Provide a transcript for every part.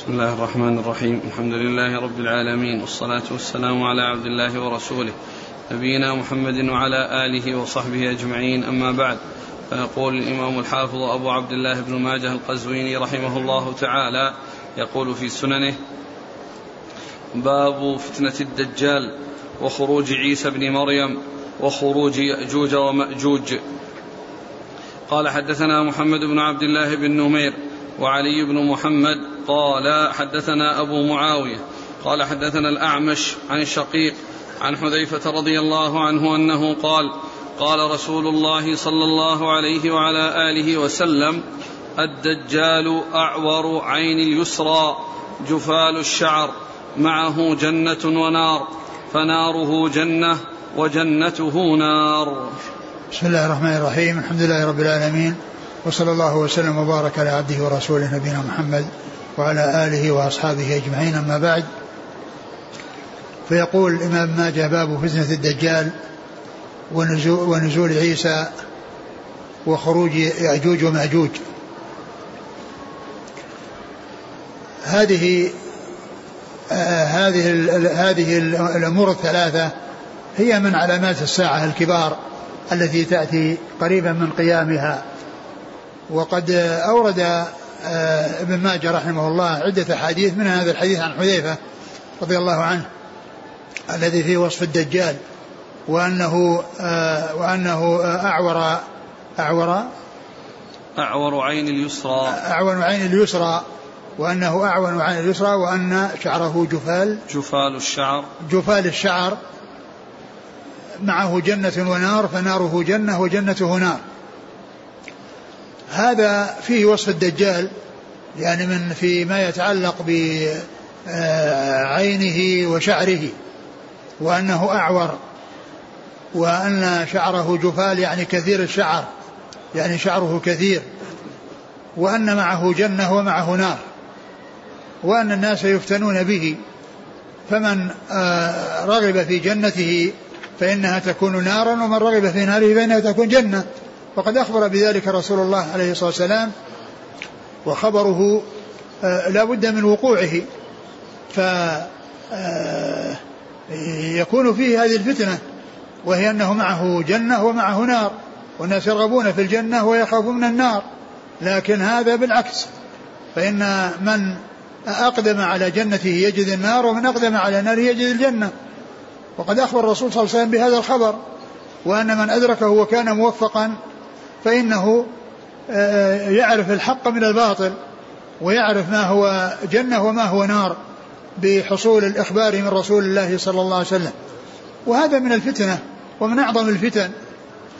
بسم الله الرحمن الرحيم الحمد لله رب العالمين والصلاة والسلام على عبد الله ورسوله نبينا محمد وعلى آله وصحبه أجمعين أما بعد فيقول الإمام الحافظ أبو عبد الله بن ماجه القزويني رحمه الله تعالى يقول في سننه باب فتنة الدجال وخروج عيسى بن مريم وخروج يأجوج ومأجوج قال حدثنا محمد بن عبد الله بن نمير وعلي بن محمد قال حدثنا أبو معاوية قال حدثنا الأعمش عن شقيق عن حذيفة رضي الله عنه أنه قال قال رسول الله صلى الله عليه وعلى آله وسلم الدجال أعور عين اليسرى جفال الشعر معه جنة ونار فناره جنة وجنته نار. بسم الله الرحمن الرحيم. الحمد لله رب العالمين. وصلى الله وسلم وبارك على عبده ورسوله نبينا محمد وعلى آله وأصحابه أجمعين. أما بعد فيقول الإمام ماجه باب فتنة الدجال ونزول, ونزول عيسى وخروج يأجوج ومأجوج. هذه هذه هذه الأمور الثلاثة هي من علامات الساعة الكبار التي تأتي قريبا من قيامها. وقد أورد آه، ابن ماجه رحمه الله عدة أحاديث من هذا الحديث عن حذيفة رضي الله عنه الذي فيه وصف الدجال وأنه آه، وأنه أعور أعور أعور عين اليسرى. أعور عين اليسرى وأنه أعون عين اليسرى وأن شعره جفال. جفال الشعر. جفال الشعر معه جنة ونار فناره جنة وجنته نار. هذا فيه وصف الدجال يعني من فيما يتعلق بعينه وشعره وأنه أعور وأن شعره جفال يعني كثير الشعر يعني شعره كثير وأن معه جنة ومعه نار وأن الناس يفتنون به فمن آه، رغب في جنته فإنها تكون نارا ومن رغب في ناره فإنها تكون جنة. وقد أخبر بذلك رسول الله عليه الصلاة والسلام وخبره آه، لا بد من وقوعه. ف آه، يكون فيه هذه الفتنة وهي أنه معه جنة ومعه نار والناس يرغبون في الجنة ويخافون من النار لكن هذا بالعكس. فإن من أقدم على جنته يجد النار ومن أقدم على ناره يجد الجنة. وقد أخبر الرسول صلى الله عليه وسلم بهذا الخبر وأن من أدركه وكان موفقا فإنه آه، يعرف الحق من الباطل ويعرف ما هو جنة وما هو نار بحصول الإخبار من رسول الله صلى الله عليه وسلم. وهذا من الفتنة ومن أعظم الفتن.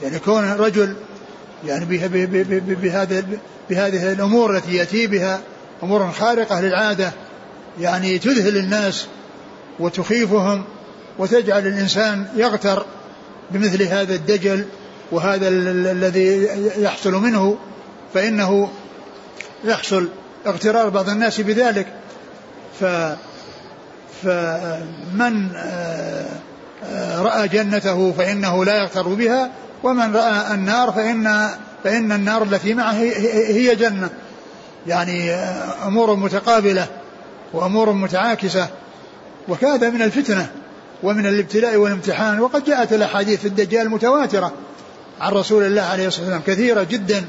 يعني كون رجل يعني بهذه بهذه الأمور التي يأتي بها أمور خارقة للعادة يعني تذهل الناس وتخيفهم وتجعل الإنسان يغتر بمثل هذا الدجل وهذا الذي يحصل منه فإنه يحصل اغترار بعض الناس بذلك. ف فمن آه، رأى جنته فإنه لا يغتر بها ومن رأى النار فإن فإن النار التي معه هي جنة. يعني آه، أمور متقابلة وأمور متعاكسة وكذا من الفتنة ومن الابتلاء والامتحان. وقد جاءت الأحاديث في الدجال متواترة عن رسول الله عليه الصلاة والسلام كثيرة جدا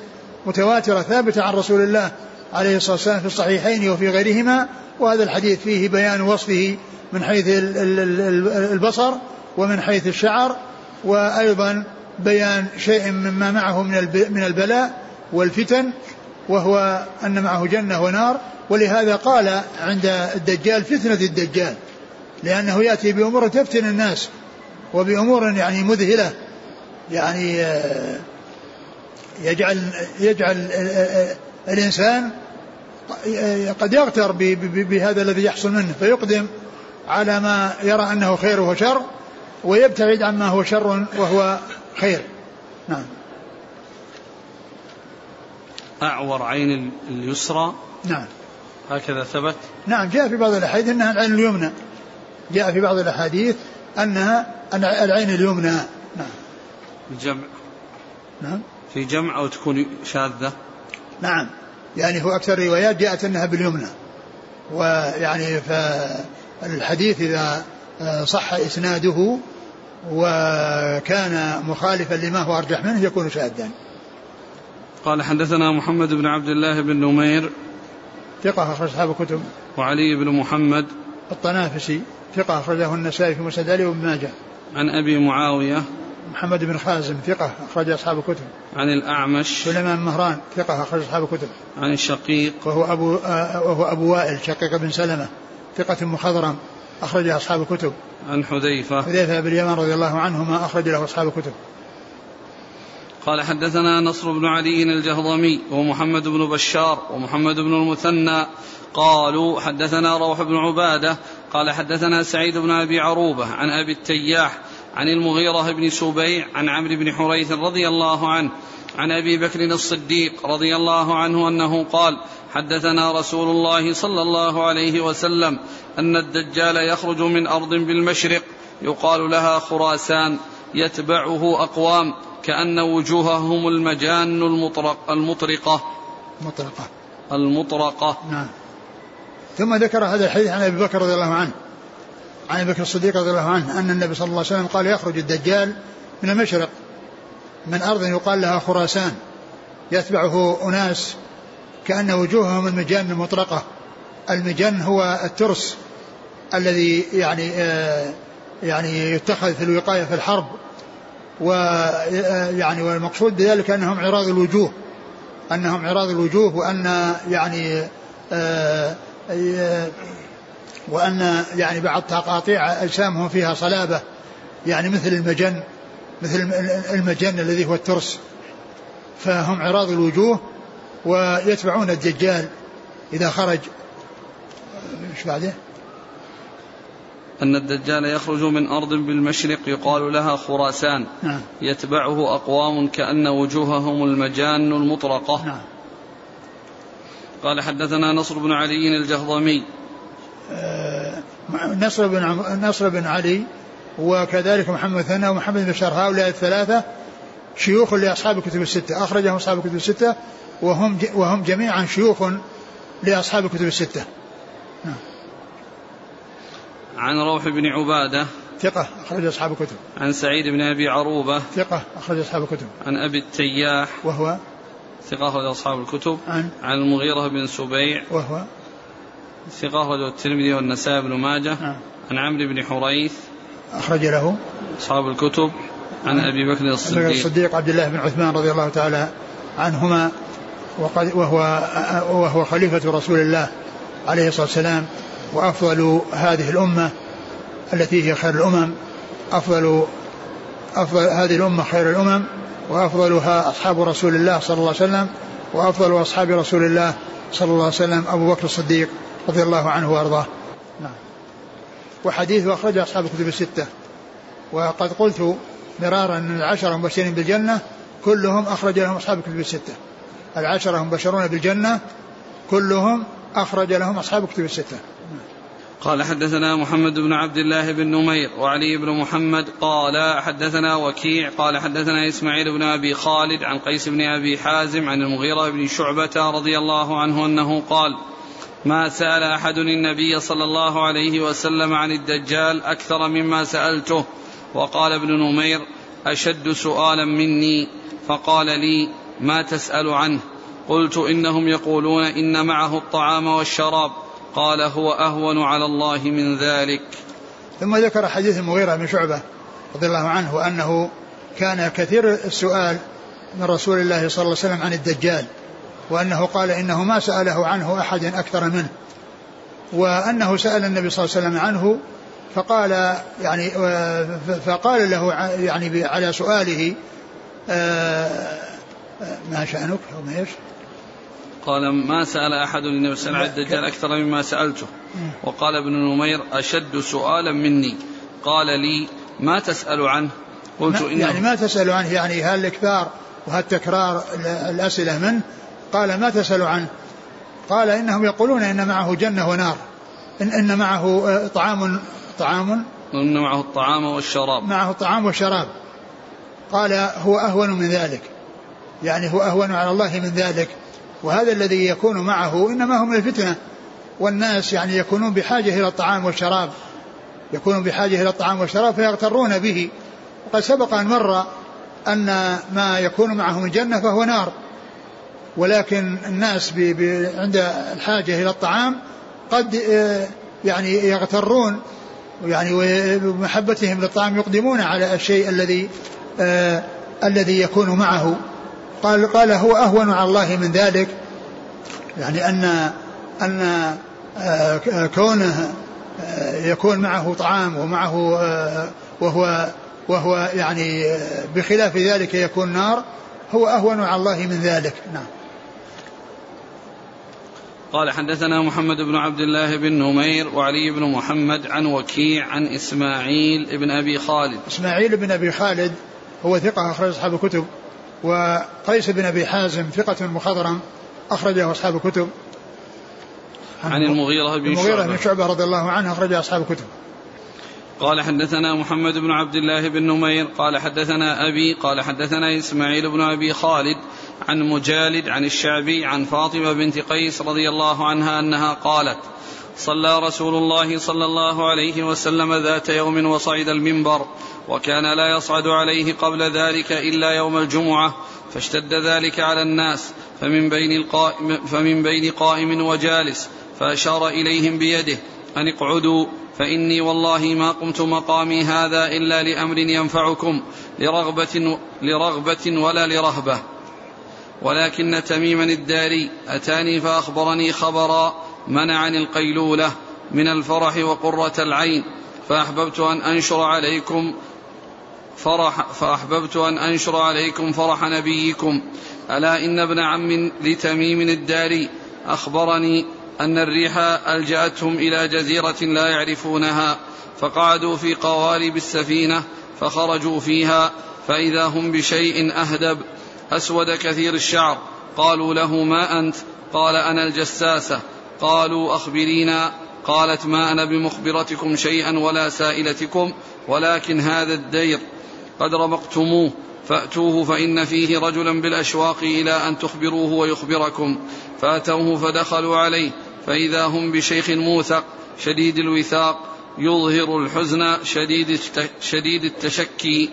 متواترة ثابتة عن رسول الله عليه الصلاة والسلام في الصحيحين وفي غيرهما وهذا الحديث فيه بيان وصفه من حيث البصر ومن حيث الشعر وأيضا بيان شيء مما معه من البلاء والفتن وهو أن معه جنة ونار. ولهذا قال عند الدجال فتنة الدجال لأنه يأتي بأمور تفتن الناس وبأمور يعني مذهلة. يعني آه، يجعل يجعل آه، الإنسان قد يغتر بهذا الذي يحصل منه فيقدم على ما يرى أنه خير وشر ويبتعد عما هو شر وهو خير. نعم. أعور عين اليسرى. نعم. هكذا ثبت. نعم جاء في بعض الأحاديث أنها العين اليمنى. جاء في بعض الأحاديث أنها العين اليمنى. نعم. الجمع. نعم. في جمع أو تكون شاذة؟ نعم. يعني هو أكثر الروايات جاءت أنها باليمنى. ويعني فالحديث إذا صح إسناده وكان مخالفا لما هو أرجح منه يكون شاذا. قال حدثنا محمد بن عبد الله بن نمير ثقة أخرج أصحاب الكتب. وعلي بن محمد الطنافسي ثقة أخرجه النسائي في مسند علي وابن ماجه. عن أبي معاوية محمد بن خازم ثقة أخرج أصحاب الكتب. عن الأعمش. سليمان مهران ثقة أخرج أصحاب الكتب. عن الشقيق. وهو أبو آه وهو أبو وائل شقيق بن سلمة ثقة مخضرم أخرج أصحاب الكتب. عن حذيفة. حذيفة بن اليمان رضي الله عنهما أخرج له أصحاب الكتب. قال حدثنا نصر بن علي الجهضمي ومحمد بن بشار ومحمد بن المثنى. قالوا حدثنا روح بن عبادة. قال حدثنا سعيد بن أبي عروبة عن أبي التياح عن المغيرة بن سبيع عن عمرو بن حريث رضي الله عنه عن أبي بكر الصديق رضي الله عنه أنه قال حدثنا رسول الله صلى الله عليه وسلم أن الدجال يخرج من أرض بالمشرق يقال لها خراسان يتبعه أقوام كأن وجوههم المجان المطرق المطرقة. مطرقة المطرقة. نعم. ثم ذكر هذا الحديث عن أبي بكر رضي الله عنه. عن بكر الصديق رضي الله عنه أن النبي صلى الله عليه وسلم قال يخرج الدجال من المشرق من أرض يقال لها خراسان يتبعه أناس كأن وجوههم المجان المطرقة. المجان هو الترس الذي يعني آه يعني يتخذ في الوقاية في الحرب ويعني والمقصود بذلك أنهم عراض الوجوه أنهم عراض الوجوه وأن يعني آه وأن يعني بعض تقاطيع أجسامهم فيها صلابة يعني مثل المجن مثل المجن الذي هو الترس. فهم عراض الوجوه ويتبعون الدجال إذا خرج. إيش بعده؟ أن الدجال يخرج من أرض بالمشرق يقال لها خراسان. نعم. يتبعه أقوام كأن وجوههم المجان المطرقة. نعم. قال حدثنا نصر بن علي الجهضمي. نصر بن. نصر بن علي وكذلك محمد ثنا ومحمد بن بشار هؤلاء الثلاثة شيوخ لأصحاب الكتب الستة. أخرجهم أصحاب الكتب الستة وهم. وهم جميعا شيوخ لأصحاب الكتب الستة. نعم. عن روح بن عبادة. ثقة أخرج أصحاب الكتب. عن سعيد بن أبي عروبة. ثقة أخرج أصحاب الكتب. عن أبي التياح. وهو؟ ثقة أخرج أصحاب الكتب. عن؟ عن المغيرة بن سبيع. وهو؟ ثقة أخرجه الترمذي والنسائي بن ماجه. نعم. عن عمرو بن حريث. أخرج له. أصحاب الكتب. عن أبي بكر الصديق. الصديق عبد الله بن عثمان رضي الله تعالى عنهما وقد وهو وهو خليفة رسول الله عليه الصلاة والسلام. وأفضل هذه الأمة التي هي خير الأمم أفضل أفضل هذه الأمة خير الأمم وأفضلها أصحاب رسول الله صلى الله عليه وسلم وأفضل أصحاب رسول الله صلى الله عليه وسلم أبو بكر الصديق. رضي الله عنه وأرضاه. نعم. وحديث أخرج أصحاب الكتب الستة. وقد قلت مرارا أن العشرة مبشرين بالجنة كلهم أخرج لهم أصحاب الكتب الستة. العشرة مبشرون بالجنة كلهم أخرج لهم أصحاب الكتب الستة. قال حدثنا محمد بن عبد الله بن نمير وعلي بن محمد قال حدثنا وكيع قال حدثنا إسماعيل بن أبي خالد عن قيس بن أبي حازم عن المغيرة بن شعبة رضي الله عنه أنه قال ما سأل أحد النبي صلى الله عليه وسلم عن الدجال أكثر مما سألته وقال ابن نمير أشد سؤالا مني فقال لي ما تسأل عنه؟ قلت إنهم يقولون إن معه الطعام والشراب قال هو أهون على الله من ذلك. ثم ذكر حديث المغيرة بن شعبة رضي الله عنه وأنه كان كثير السؤال من رسول الله صلى الله عليه وسلم عن الدجال. وأنه قال إنه ما سأله عنه أحد أكثر منه. وأنه سأل النبي صلى الله عليه وسلم عنه فقال يعني فقال له يعني على سؤاله ما شأنك أو ما إيش؟ قال ما سأل أحد النبي صلى الله عليه وسلم الدجال أكثر مما سألته. وقال ابن نمير أشد سؤالا مني. قال لي ما تسأل عنه؟ قلت إنه يعني ما تسأل عنه يعني هالإكثار وهالتكرار الأسئلة منه قال ما تسأل عنه؟ قال إنهم يقولون إن معه جنة ونار. إن, إن معه طعام طعام. إن معه الطعام والشراب. معه الطعام والشراب قال هو أهون من ذلك. يعني هو أهون على الله من ذلك. وهذا الذي يكون معه إنما هو من الفتنة. والناس يعني يكونون بحاجة إلى الطعام والشراب. يكونون بحاجة إلى الطعام والشراب فيغترون به. وقد سبق أن مر أن ما يكون معه من جنة فهو نار. ولكن الناس بي بي عند الحاجة إلى الطعام قد آه، يعني يغترون يعني ومحبتهم للطعام يقدمون على الشيء الذي آه الذي يكون معه. قال قال هو أهون على الله من ذلك يعني أن أن آه كونه آه يكون معه طعام ومعه آه وهو وهو يعني آه، بخلاف ذلك يكون نار هو أهون على الله من ذلك. نعم. قال حدثنا محمد بن عبد الله بن نمير وعلي بن محمد عن وكيع عن إسماعيل بن أبي خالد. إسماعيل بن أبي خالد هو ثقة أخرج أصحاب الكتب وقيس بن أبي حازم ثقة مخضرم أخرجه أصحاب الكتب. عن, عن المغيرة بن المغيرة شعبة. بن شعبة. رضي الله عنه أخرج أصحاب الكتب. قال حدثنا محمد بن عبد الله بن نمير قال حدثنا أبي قال حدثنا إسماعيل بن أبي خالد عن مجالد عن الشعبي عن فاطمة بنت قيس رضي الله عنها أنها قالت صلى رسول الله صلى الله عليه وسلم ذات يوم وصعد المنبر وكان لا يصعد عليه قبل ذلك إلا يوم الجمعة فاشتد ذلك على الناس فمن بين, القائم فمن بين قائم وجالس فأشار إليهم بيده أن اقعدوا فإني والله ما قمت مقامي هذا إلا لأمر ينفعكم لرغبة, لرغبة ولا لرهبة. ولكن تميما الداري أتاني فأخبرني خبرا منعني القيلولة من الفرح وقرة العين فأحببت أن أنشر عليكم فرح فأحببت أن أنشر عليكم فرح نبيكم. ألا إن ابن عم لتميم الداري أخبرني أن الريح ألجأتهم إلى جزيرة لا يعرفونها فقعدوا في قوارب السفينة فخرجوا فيها فإذا هم بشيء أهدب أسود كثير الشعر. قالوا له ما أنت؟ قال أنا الجساسة. قالوا أخبرينا. قالت ما أنا بمخبرتكم شيئا ولا سائلتكم ولكن هذا الدير قد رمقتموه. فأتوه فإن فيه رجلا بالأشواق إلى أن تخبروه ويخبركم. فأتوه فدخلوا عليه. فإذا هم بشيخ موثق شديد الوثاق يظهر الحزن شديد شديد التشكي.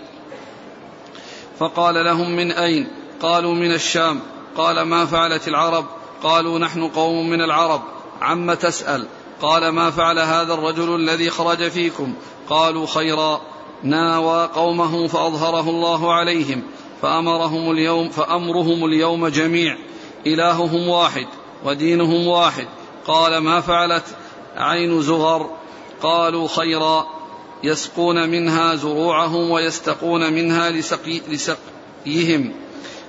فقال لهم من أين؟ قالوا من الشام. قال ما فعلت العرب؟ قالوا نحن قوم من العرب. عم تسأل. قال ما فعل هذا الرجل الذي خرج فيكم؟ قالوا خيرا. ناوى قومه فأظهره الله عليهم. فأمرهم اليوم فأمرهم اليوم جميع. إلههم واحد ودينهم واحد. قال ما فعلت؟ عين زغر. قالوا خيرا. يسقون منها زروعهم ويستقون منها لسقي لسقيهم.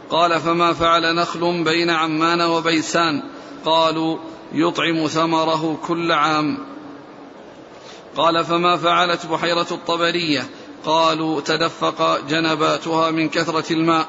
قال فما فعل نخل بين عمان وبيسان؟ قالوا يطعم ثمره كل عام. قال فما فعلت بحيرة الطبرية؟ قالوا تدفق جنباتها من كثرة الماء.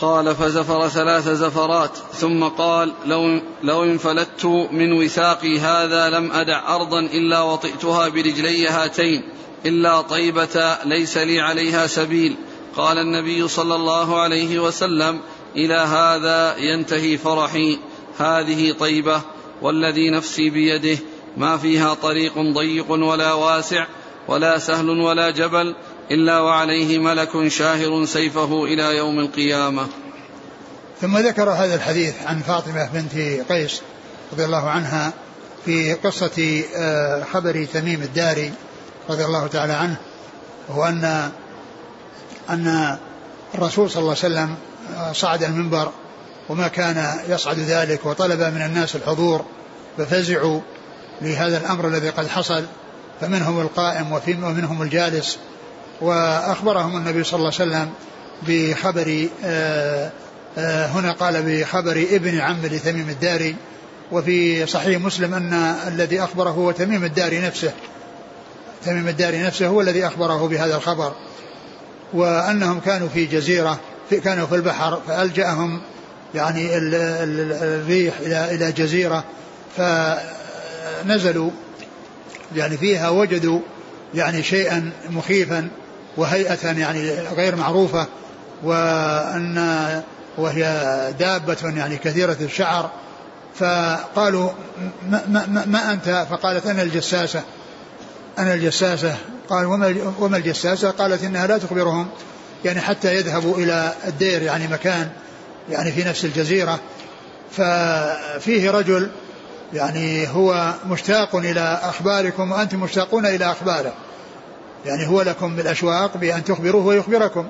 قال فزفر ثلاث زفرات ثم قال لو, لو انفلت من وثاقي هذا لم أدع أرضا إلا وطئتها برجلي هاتين إلا طيبة ليس لي عليها سبيل. قال النبي صلى الله عليه وسلم إلى هذا ينتهي فرحي. هذه طيبة والذي نفسي بيده ما فيها طريق ضيق ولا واسع ولا سهل ولا جبل إلا وعليه ملك شاهر سيفه إلى يوم القيامة. ثم ذكر هذا الحديث عن فاطمة بنت قيس رضي الله عنها في قصة آه، خبر تميم الداري رضي الله تعالى عنه وهو أن أن الرسول صلى الله عليه وسلم آه، صعد المنبر وما كان يصعد ذلك وطلب من الناس الحضور ففزعوا لهذا الأمر الذي قد حصل فمنهم القائم ومنهم الجالس وأخبرهم النبي صلى الله عليه وسلم بخبر آه، آه، هنا قال بخبر ابن عم لتميم الداري وفي صحيح مسلم أن الذي أخبره هو تميم الداري نفسه. تميم الداري نفسه هو الذي أخبره بهذا الخبر. وأنهم كانوا في جزيرة في كانوا في البحر فألجأهم يعني الريح إلى إلى جزيرة فنزلوا يعني فيها وجدوا يعني شيئا مخيفا وهيئة يعني غير معروفة وأن وهي دابة يعني كثيرة الشعر. فقالوا ما, ما, ما أنت؟ فقالت أنا الجساسة. أنا الجساسة. قال وما, الجساسة قالت إنها لا تخبرهم. يعني حتى يذهبوا إلى الدير يعني مكان يعني في نفس الجزيرة. ففيه رجل يعني هو مشتاق إلى أخباركم وأنتم مشتاقون إلى أخباره. يعني هو لكم بالأشواق بأن تخبروه ويخبركم.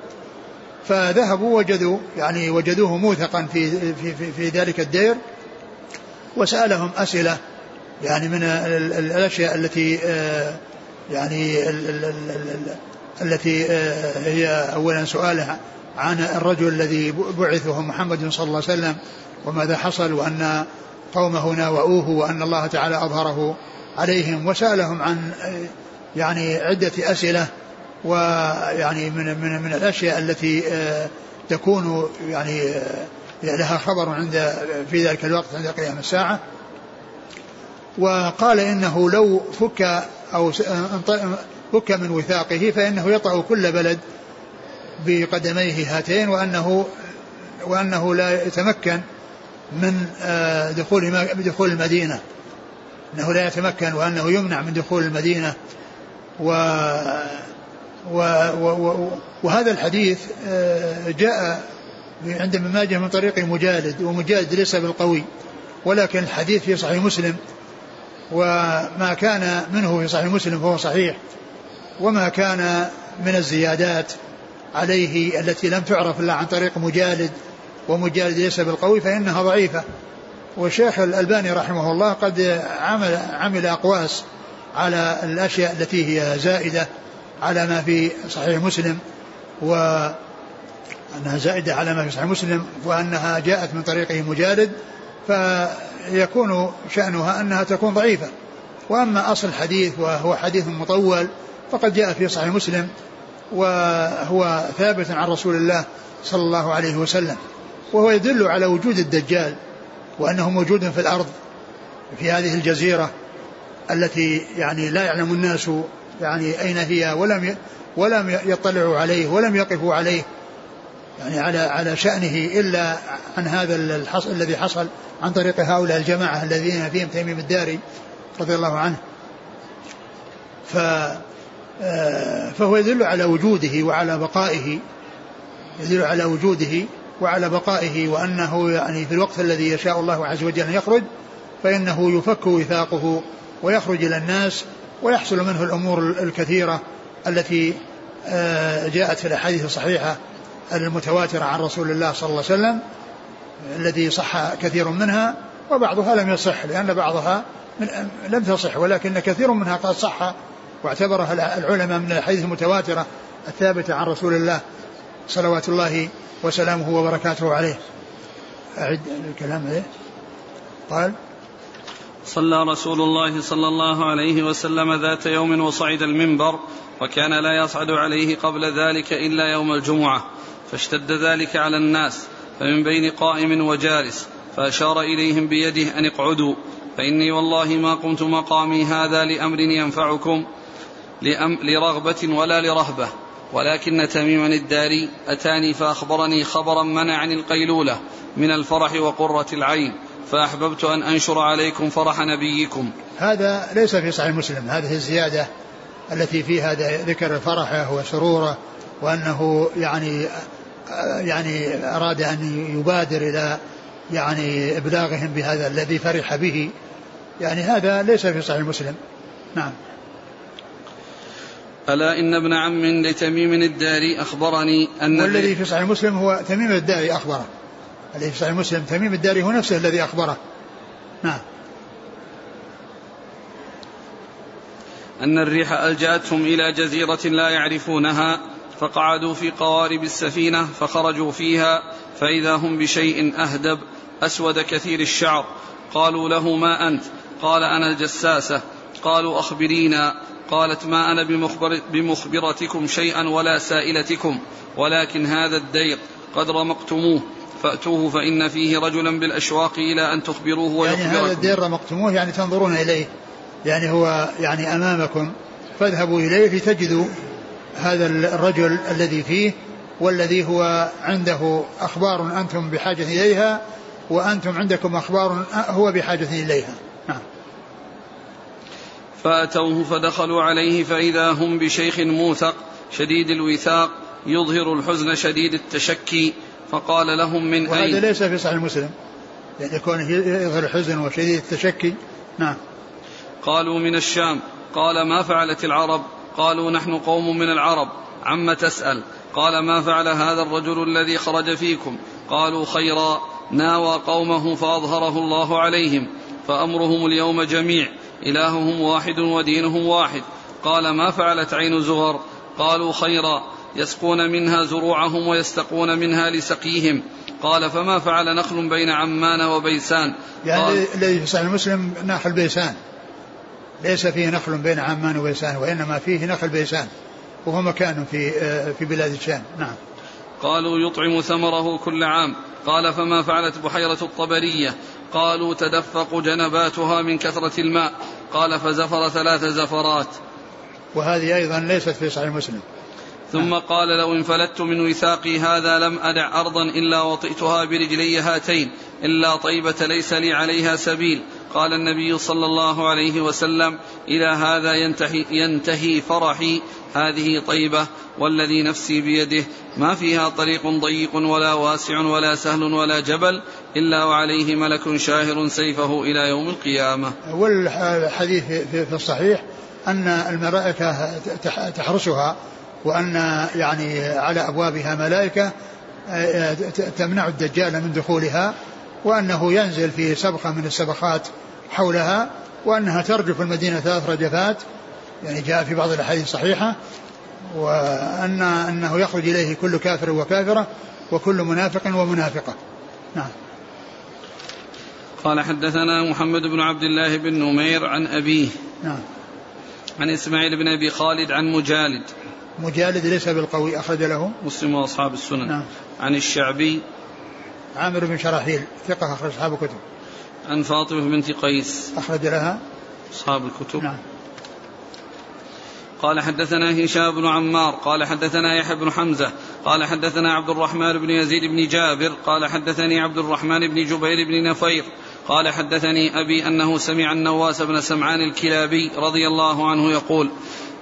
فذهبوا وجدوا يعني وجدوه موثقا في, في, في, في ذلك الدير وسألهم أسئلة يعني من الأشياء التي آه، يعني التي آه، هي أولا سؤاله عن الرجل الذي بعثه محمد صلى الله عليه وسلم وماذا حصل وأن قومه ناوؤوه وأن الله تعالى أظهره عليهم وسألهم عن آه، يعني عدة أسئلة ويعني من من من الأشياء التي تكون يعني لها خبر عند في ذلك الوقت عند قيام الساعة. وقال إنه لو فك أو فك من وثاقه فإنه يطأ كل بلد بقدميه هاتين وأنه وأنه لا يتمكن من آه، دخول دخول المدينة. أنه لا يتمكن وأنه يمنع من دخول المدينة. و و و وهذا الحديث آه، جاء عند ابن ماجه من طريق مجالد ومجالد ليس بالقوي ولكن الحديث في صحيح مسلم. وما كان منه في صحيح مسلم فهو صحيح. وما كان من الزيادات عليه التي لم تعرف إلا عن طريق مجالد ومجالد ليس بالقوي فإنها ضعيفة. والشيخ الألباني رحمه الله قد عمل عمل أقواس على الأشياء التي هي زائدة على ما في صحيح مسلم و أنها زائدة على ما في صحيح مسلم وأنها جاءت من طريقه مجالد. فيكون شأنها أنها تكون ضعيفة. وأما أصل الحديث وهو حديث مطول فقد جاء في صحيح مسلم وهو ثابت عن رسول الله صلى الله عليه وسلم وهو يدل على وجود الدجال وأنه موجود في الأرض في هذه الجزيرة التي يعني لا يعلم الناس يعني أين هي ولم ولم يطلعوا عليه ولم يقفوا عليه يعني على على شأنه إلا عن هذا الحص الذي حصل عن طريق هؤلاء الجماعة الذين فيهم تيميم الداري رضي الله عنه. ف آه، فهو يدل على وجوده وعلى بقائه يدل على وجوده وعلى بقائه وأنه يعني في الوقت الذي يشاء الله عز وجل أن يخرج فإنه يفك وثاقه ويخرج إلى الناس ويحصل منه الأمور الكثيرة التي آه، جاءت في الأحاديث الصحيحة المتواترة عن رسول الله صلى الله عليه وسلم الذي صح كثير منها وبعضها لم يصح لأن بعضها من لم تصح ولكن كثير منها قد صح واعتبرها العلماء من الأحاديث المتواترة الثابتة عن رسول الله صلوات الله وسلامه وبركاته عليه. أعد الكلام عليه قال صلى رسول الله صلى الله عليه وسلم ذات يوم وصعد المنبر وكان لا يصعد عليه قبل ذلك إلا يوم الجمعة. فاشتد ذلك على الناس فمن بين قائم وجالس فأشار إليهم بيده أن اقعدوا. فإني والله ما قمت مقامي هذا لأمر ينفعكم لأم لرغبة ولا لرهبة. ولكن تميما الداري أتاني فأخبرني خبرا منعني القيلولة من الفرح وقرة العين فأحببت أن أنشر عليكم فرح نبيكم. هذا ليس في صحيح مسلم. هذه الزيادة التي فيها ذكر فرحه وسروره وأنه يعني يعني أراد أن يبادر إلى يعني إبلاغهم بهذا الذي فرح به. يعني هذا ليس في صحيح مسلم. نعم. ألا إن ابن عم لتميم الداري أخبرني أن والذي في صحيح مسلم هو تميم الداري أخبره. الذي في صحيح مسلم تميم الداري هو نفسه الذي أخبره. نعم. أن الريح ألجأتهم إلى جزيرة لا يعرفونها فقعدوا في قوارب السفينة فخرجوا فيها فإذا هم بشيء أهدب أسود كثير الشعر. قالوا له ما أنت؟ قال أنا الجساسة. قالوا أخبرينا. قالت ما أنا بمخبر بمخبرتكم شيئا ولا سائلتكم ولكن هذا الدير قد رمقتموه. فأتوه فإن فيه رجلا بالأشواق إلى أن تخبروه ويخبركم يعني هذا الدير رمقتموه يعني تنظرون إليه. يعني هو يعني أمامكم. فاذهبوا إليه لتجدوا هذا الرجل الذي فيه والذي هو عنده أخبار أنتم بحاجة إليها وأنتم عندكم أخبار هو بحاجة إليها. نعم. فأتوه فدخلوا عليه فإذا هم بشيخ موثق شديد الوثاق يظهر الحزن شديد التشكي فقال لهم من وهذا أين؟ ليس في صحيح مسلم. يعني كونه يظهر الحزن وشديد التشكي. نعم. قالوا من الشام. قال ما فعلت العرب؟ قالوا نحن قوم من العرب عم تسأل قال ما فعل هذا الرجل الذي خرج فيكم؟ قالوا خيرا ناوى قومه فأظهره الله عليهم فأمرهم اليوم جميع إلههم واحد ودينهم واحد. قال ما فعلت عين زغر؟ قالوا خيرا يسقون منها زروعهم ويستقون منها لسقيهم. قال فما فعل نخل بين عمان وبيسان؟ يعني الذي في صحيح مسلم نخل بيسان. ليس فيه نخل بين عمان وبيسان وإنما فيه نخل بيسان وهو مكان في آه، في بلاد الشام. نعم. قالوا يطعم ثمره كل عام. قال فما فعلت بحيرة الطبرية؟ قالوا تدفق جنباتها من كثرة الماء. قال فزفر ثلاث زفرات. وهذه أيضا ليست في صحيح مسلم. ثم قال لو انفلت من وثاقي هذا لم أدع أرضا إلا وطئتها برجلي هاتين إلا طيبة ليس لي عليها سبيل. قال النبي صلى الله عليه وسلم إلى هذا ينتهي, ينتهي فرحي. هذه طيبة والذي نفسي بيده. ما فيها طريق ضيق ولا واسع ولا سهل ولا جبل إلا وعليه ملك شاهر سيفه إلى يوم القيامة. والحديث في الصحيح أن الملائكة تح- تحرسها وأن يعني على أبوابها ملائكة آه، ت- تمنع الدجال من دخولها. وأنه ينزل في سبخة من السبخات حولها وأنها ترجف المدينة ثلاث رجفات يعني جاء في بعض الأحاديث الصحيحة وأن أنه يخرج إليه كل كافر وكافرة وكل منافق ومنافقة. نعم. قال حدثنا محمد بن عبد الله بن نمير عن أبيه. نعم. عن إسماعيل بن أبي خالد عن مجالد. مجالد ليس بالقوي أخرج له. مسلم وأصحاب السنن. نعم. عن الشعبي عامر بن شراحيل ثقة أخرج أصحاب الكتب. عن فاطمة بنت قيس. أخرج لها. أصحاب الكتب. نعم. قال حدثنا هشام بن عمار قال حدثنا يحيى بن حمزة قال حدثنا عبد الرحمن بن يزيد بن جابر قال حدثني عبد الرحمن بن جبير بن نفير قال حدثني أبي أنه سمع النواس بن سمعان الكلابي رضي الله عنه يقول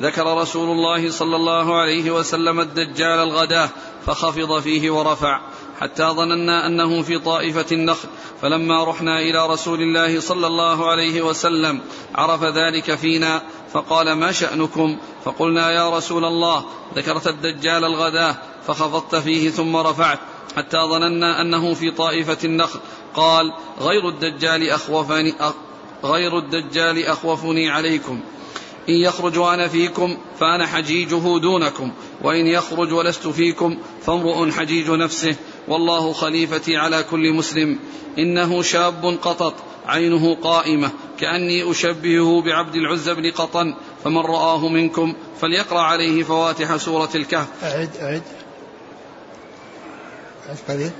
ذكر رسول الله صلى الله عليه وسلم الدجال الغداة فخفض فيه ورفع حتى ظننا أنه في طائفة النخل. فلما رحنا إلى رسول الله صلى الله عليه وسلم عرف ذلك فينا فقال ما شأنكم؟ فقلنا يا رسول الله ذكرت الدجال الغداة فخفضت فيه ثم رفعت حتى ظننا أنه في طائفة النخل. قال غير الدجال أخوفني غير الدجال أخوفني عليكم. إن يخرج وأنا فيكم فأنا حجيجه دونكم وإن يخرج ولست فيكم فامرؤ حجيج نفسه. والله خليفتي على كل مسلم. إنه شاب قطط عينه قائمة. كأني أشبهه بعبد العزى بن قطن فمن رآه منكم فليقرأ عليه فواتح سورة الكهف. أعد أعد. أعد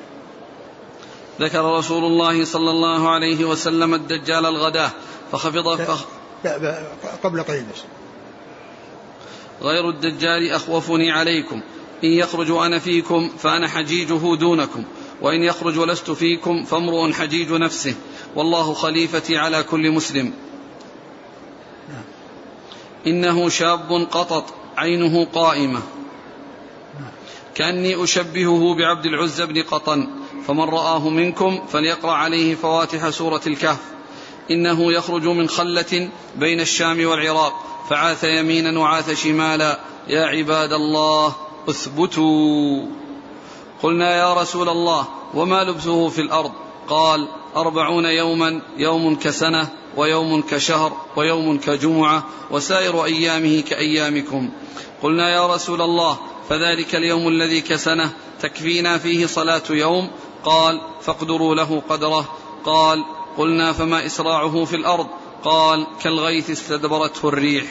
ذكر رسول الله صلى الله عليه وسلم الدجال الغداة فخفض فخ لا لا قبل قليل غير الدجال أخوفني عليكم. إن يخرج وأنا فيكم فأنا حجيجه دونكم وإن يخرج ولست فيكم فامرؤ حجيج نفسه والله خليفتي على كل مسلم. إنه شاب قطط عينه قائمة. كأني أشبهه بعبد العزى بن قطن فمن رآه منكم فليقرأ عليه فواتح سورة الكهف. إنه يخرج من خلة بين الشام والعراق فعاث يمينا وعاث شمالا. يا عباد الله اثبتوا. قلنا يا رسول الله وما لبثه في الأرض؟ قال أربعون يوما يوم كسنة ويوم كشهر ويوم كجمعة وسائر أيامه كأيامكم. قلنا يا رسول الله فذلك اليوم الذي كسنة تكفينا فيه صلاة يوم؟ قال فاقدروا له قدره. قال قلنا فما إسراعه في الأرض؟ قال كالغيث استدبرته الريح.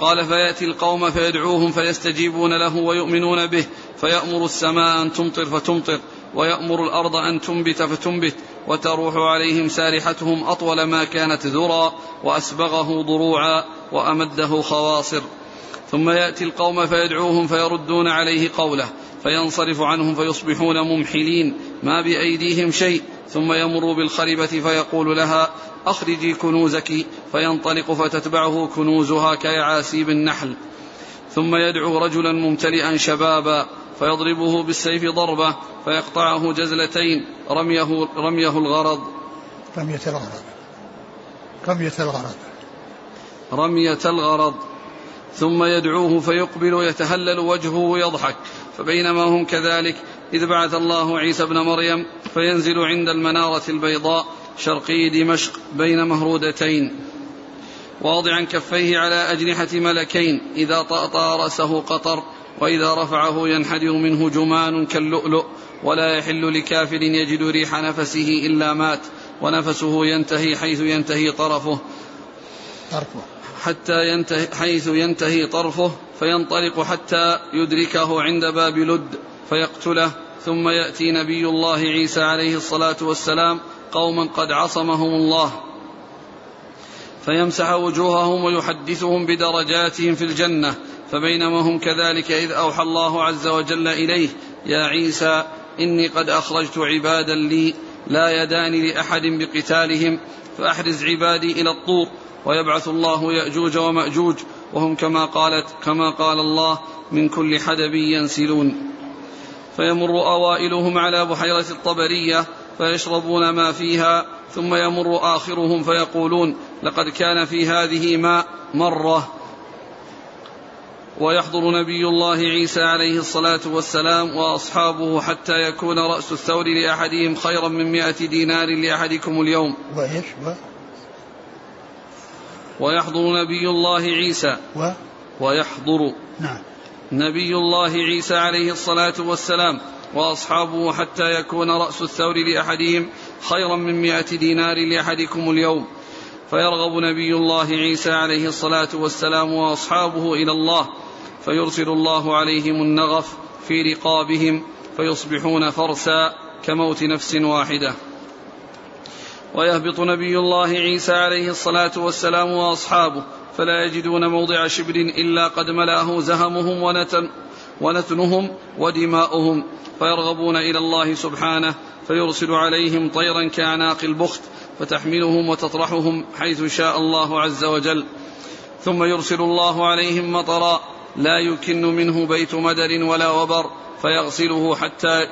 قال فيأتي القوم فيدعوهم فيستجيبون له ويؤمنون به فيأمر السماء أن تمطر فتمطر ويأمر الأرض أن تنبت فتنبت وتروح عليهم سارحتهم أطول ما كانت ذرى وأسبغه ضروعا وأمده خواصر. ثم يأتي القوم فيدعوهم فيردون عليه قوله فينصرف عنهم فيصبحون ممحلين ما بأيديهم شيء. ثم يمر بالخربة فيقول لها أخرجي كنوزك فينطلق فتتبعه كنوزها كيعاسيب النحل. ثم يدعو رجلا ممتلئا شبابا فيضربه بالسيف ضربة فيقطعه جزلتين رميه, رميه الغرض. رمية الغرض. رمية الغرض. رمية الغرض. ثم يدعوه فيقبل يتهلل وجهه يضحك. فبينما هم كذلك إذ بعث الله عيسى ابن مريم فينزل عند المنارة البيضاء شرقي دمشق بين مهرودتين. واضعا كفيه على أجنحة ملكين. إذا طأطأ رأسه قطر وإذا رفعه ينحدر منه جمان كاللؤلؤ. ولا يحل لكافر يجد ريح نفسه إلا مات ونفسه ينتهي حيث ينتهي طرفه. حتى ينتهي حيث ينتهي طرفه فينطلق حتى يدركه عند باب لد فيقتله. ثم يأتي نبي الله عيسى عليه الصلاة والسلام قوما قد عصمهم الله فيمسح وجوههم ويحدثهم بدرجاتهم في الجنة فبينما هم كذلك إذ أوحى الله عز وجل إليه يا عيسى إني قد أخرجت عبادا لي لا يدان لأحد بقتالهم فأحرز عبادي إلى الطور ويبعث الله يأجوج ومأجوج وهم كما قالت كما قال الله من كل حدب ينسلون. فيمر أوائلهم على بحيرة الطبرية فيشربون ما فيها ثم يمر آخرهم فيقولون لقد كان في هذه ماء مرة. ويحضر نبي الله عيسى عليه الصلاة والسلام وأصحابه حتى يكون رأس الثور لأحدهم خيرا من مئة دينار لأحدكم اليوم. وإيش؟ و... ويحضر نبي الله عيسى. و... ويحضر نعم. نبي الله عيسى عليه الصلاة والسلام وأصحابه حتى يكون رأس الثور لأحدهم خيرا من مئة دينار لأحدكم اليوم. فيرغب نبي الله عيسى عليه الصلاة والسلام وأصحابه إلى الله فيرسل الله عليهم النغف في رقابهم فيصبحون فرسا كموت نفس واحدة. ويهبط نبي الله عيسى عليه الصلاة والسلام وأصحابه فلا يجدون موضع شبر إلا قد ملأه زهمهم ونتن ونتنهم ودماؤهم فيرغبون إلى الله سبحانه فيرسل عليهم طيرا كاعناق البخت فتحملهم وتطرحهم حيث شاء الله عز وجل. ثم يرسل الله عليهم مطرا لا يكن منه بيت مدر ولا وبر فيغسله حتى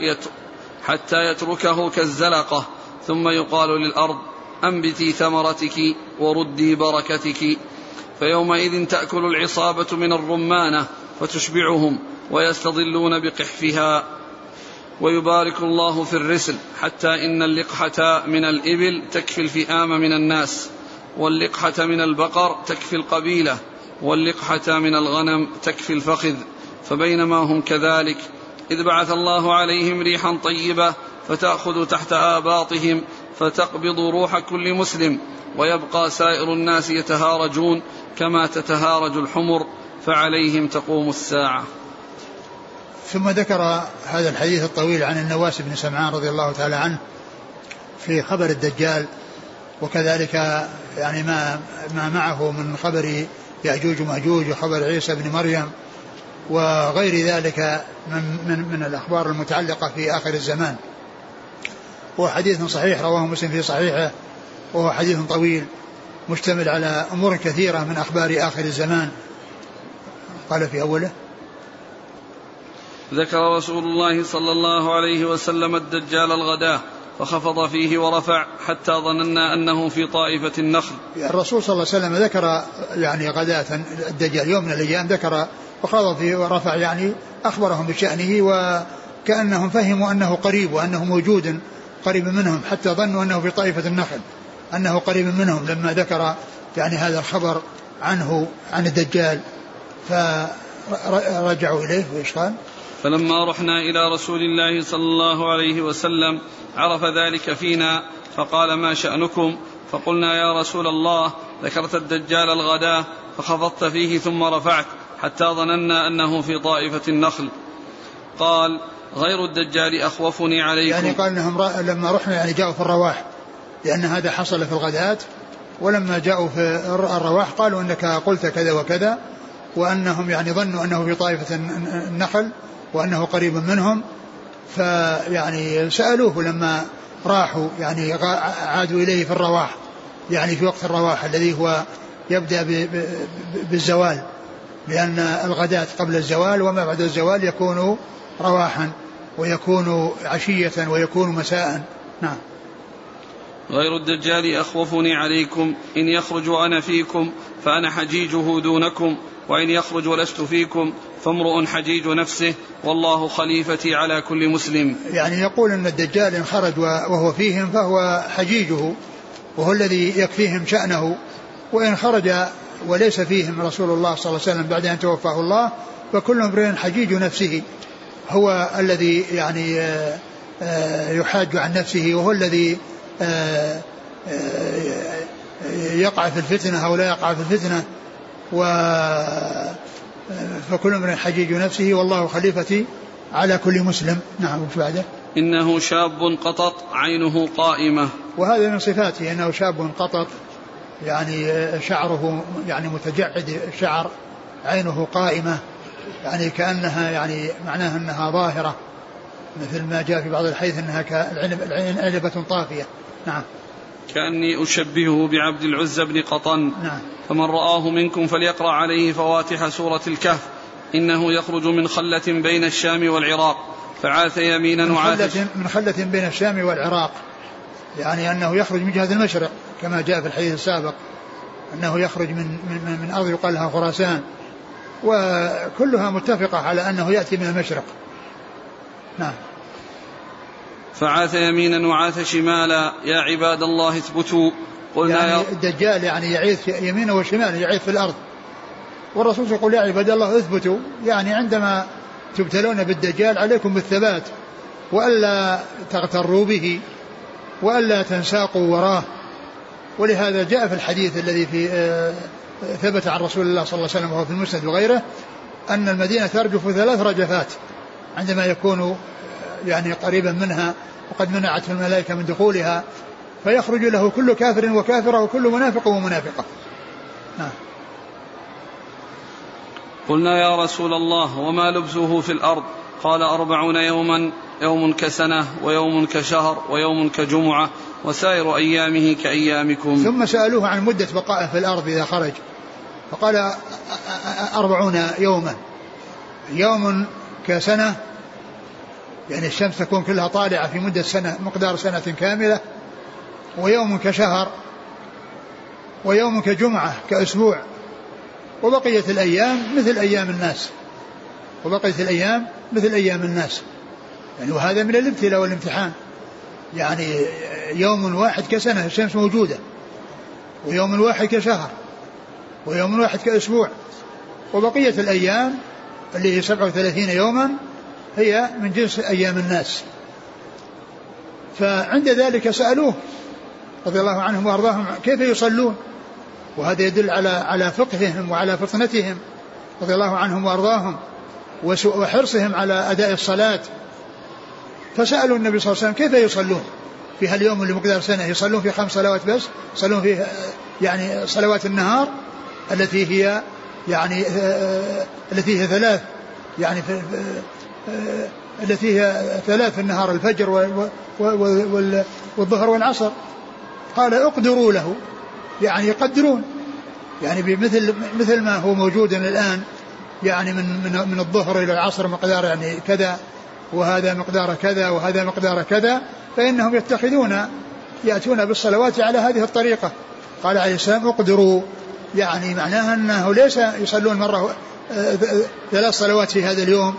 حتى يتركه كالزلقة. ثم يقال للأرض أنبتي ثمرتك وردي بركتك. فيومئذ تأكل العصابة من الرمانة فتشبعهم ويستظلون بقحفها ويبارك الله في الرسل حتى إن اللقحة من الإبل تكفي الفئام من الناس واللقحة من البقر تكفي القبيلة واللقحة من الغنم تكفي الفخذ فبينما هم كذلك إذ بعث الله عليهم ريحا طيبة فتأخذ تحت آباطهم فتقبض روح كل مسلم ويبقى سائر الناس يتهارجون كما تتهارج الحمر فعليهم تقوم الساعة. ثم ذكر هذا الحديث الطويل عن النواس بن سمعان رضي الله تعالى عنه في خبر الدجال وكذلك يعني ما ما معه من خبر يأجوج ومأجوج وخبر عيسى بن مريم وغير ذلك من, من, من الأخبار المتعلقة في آخر الزمان. هو حديث صحيح رواه مسلم في صحيحه وهو حديث طويل مشتمل على أمور كثيرة من أخبار آخر الزمان. قال في أوله ذكر رسول الله صلى الله عليه وسلم الدجال الغداه فخفض فيه ورفع حتى ظننا أنه في طائفة النخل الرسول صلى الله عليه وسلم ذكر يعني غداة الدجال يوم من الأيام ذكر وخفض فيه ورفع يعني أخبرهم بشأنه وكأنهم فهموا أنه قريب وأنه موجود قريب منهم حتى ظنوا أنه في طائفة النخل أنه قريب منهم لما ذكر يعني هذا الخبر عنه عن الدجال فرجعوا إليه وإيش قال؟ فلما رحنا إلى رسول الله صلى الله عليه وسلم عرف ذلك فينا فقال ما شأنكم؟ فقلنا يا رسول الله ذكرت الدجال الغداة فخفضت فيه ثم رفعت حتى ظننا أنه في طائفة النخل. قال غير الدجال أخوفني عليكم. يعني قال إنهم لما رحنا يعني جاءوا في الرواح لأن هذا حصل في الغداة ولما جاءوا في الرواح قالوا إنك قلت كذا وكذا وأنهم يعني ظنوا أنه في طائفة النخل وأنه قريب منهم فيعني سألوه لما راحوا يعني عادوا إليه في الرواح يعني في وقت الرواح الذي هو يبدأ بالزوال لأن الغداة قبل الزوال وما بعد الزوال يكون رواحا ويكون عشية ويكون مساء. نعم. غير الدجال أخوفني عليكم إن يخرج وأنا فيكم فأنا حجيجه دونكم وإن يخرج ولست فيكم فامرؤ حجيج نفسه والله خليفتي على كل مسلم. يعني يقول أن الدجال إن خرج وهو فيهم فهو حجيجه وهو الذي يكفيهم شأنه وإن خرج وليس فيهم رسول الله صلى الله عليه وسلم بعد أن توفاه الله فكل امرئ حجيج نفسه هو الذي يعني آه، آه، يحاج عن نفسه وهو الذي آه، يقع في الفتنة أو لا يقع في الفتنة و فكل امرئ حجيج نفسه والله خليفتي على كل مسلم. نعم وش بعده؟ إنه شاب قطط عينه قائمة. وهذا من صفاته أنه شاب قطط يعني شعره يعني متجعد الشعر عينه قائمة يعني كأنها يعني معناها أنها ظاهرة مثل ما جاء في بعض الحديث أنها كالعنب عنبة طافية. نعم. كأني أشبهه بعبد العزى بن قطن. نعم. فمن رآه منكم فليقرأ عليه فواتح سورة الكهف. إنه يخرج من خلة بين الشام والعراق. فعاث يمينا وعاث من خلة بين الشام والعراق. يعني أنه يخرج من جهة المشرق كما جاء في الحديث السابق. أنه يخرج من من, من أرض يقال لها خراسان. وكلها متفقة على أنه يأتي من المشرق. نعم. فعاث يمينا وعاث شمالا يا عباد الله اثبتوا. قلنا يعني الدجال يعني يعيث يمينا وشمالا يعيث في الأرض. والرسول يقول يا عباد الله اثبتوا. يعني عندما تبتلون بالدجال عليكم بالثبات وألا تغتروا به وألا تنساقوا وراه. ولهذا جاء في الحديث الذي في آه، ثبت عن رسول الله صلى الله عليه وسلم وهو في المسند وغيره أن المدينة ترجف ثلاث رجفات عندما يكون يعني قريبا منها وقد منعته الملائكة من دخولها فيخرج له كل كافر وكافرة وكل منافق ومنافقة. نعم. قلنا يا رسول الله وما لبثه في الأرض؟ قال أربعون يوما يوم كسنة ويوم كشهر ويوم كجمعة وسائر أيامه كأيامكم. ثم سألوه عن مدة بقائه في الأرض إذا خرج. فقال أربعون يوما. يوم كسنة يعني الشمس تكون كلها طالعة في مدة سنة مقدار سنة كاملة ويوم كشهر ويوم كجمعة كأسبوع وبقية الأيام مثل أيام الناس وبقية الأيام مثل أيام الناس. يعني وهذا من الابتلاء والامتحان. يعني يوم واحد كسنة الشمس موجودة ويوم واحد كشهر ويوم واحد كأسبوع وبقية الأيام اللي هي 37 يوما هي من جنس أيام الناس. فعند ذلك سألوه رضي الله عنهم وأرضاهم كيف يصلون؟ وهذا يدل على على فقههم وعلى فطنتهم رضي الله عنهم وأرضاهم وحرصهم على أداء الصلاة. فسألوا النبي صلى الله عليه وسلم كيف يصلون؟ في هاليوم اللي مقدار سنة يصلون في خمس صلوات بس؟ يصلون في يعني صلوات النهار التي هي يعني التي هي ثلاث يعني في التي هي ثلاث في النهار الفجر والظهر والعصر. قال اقدروا له يعني يقدرون. يعني بمثل مثل ما هو موجود الآن يعني من من من الظهر إلى العصر مقدار يعني كذا وهذا مقدار كذا وهذا مقدار كذا فإنهم يتخذون يأتون بالصلوات على هذه الطريقة. قال عليه السلام اقدروا. يعني معناها أنه ليس يصلون مرة آه، ثلاث صلوات في هذا اليوم.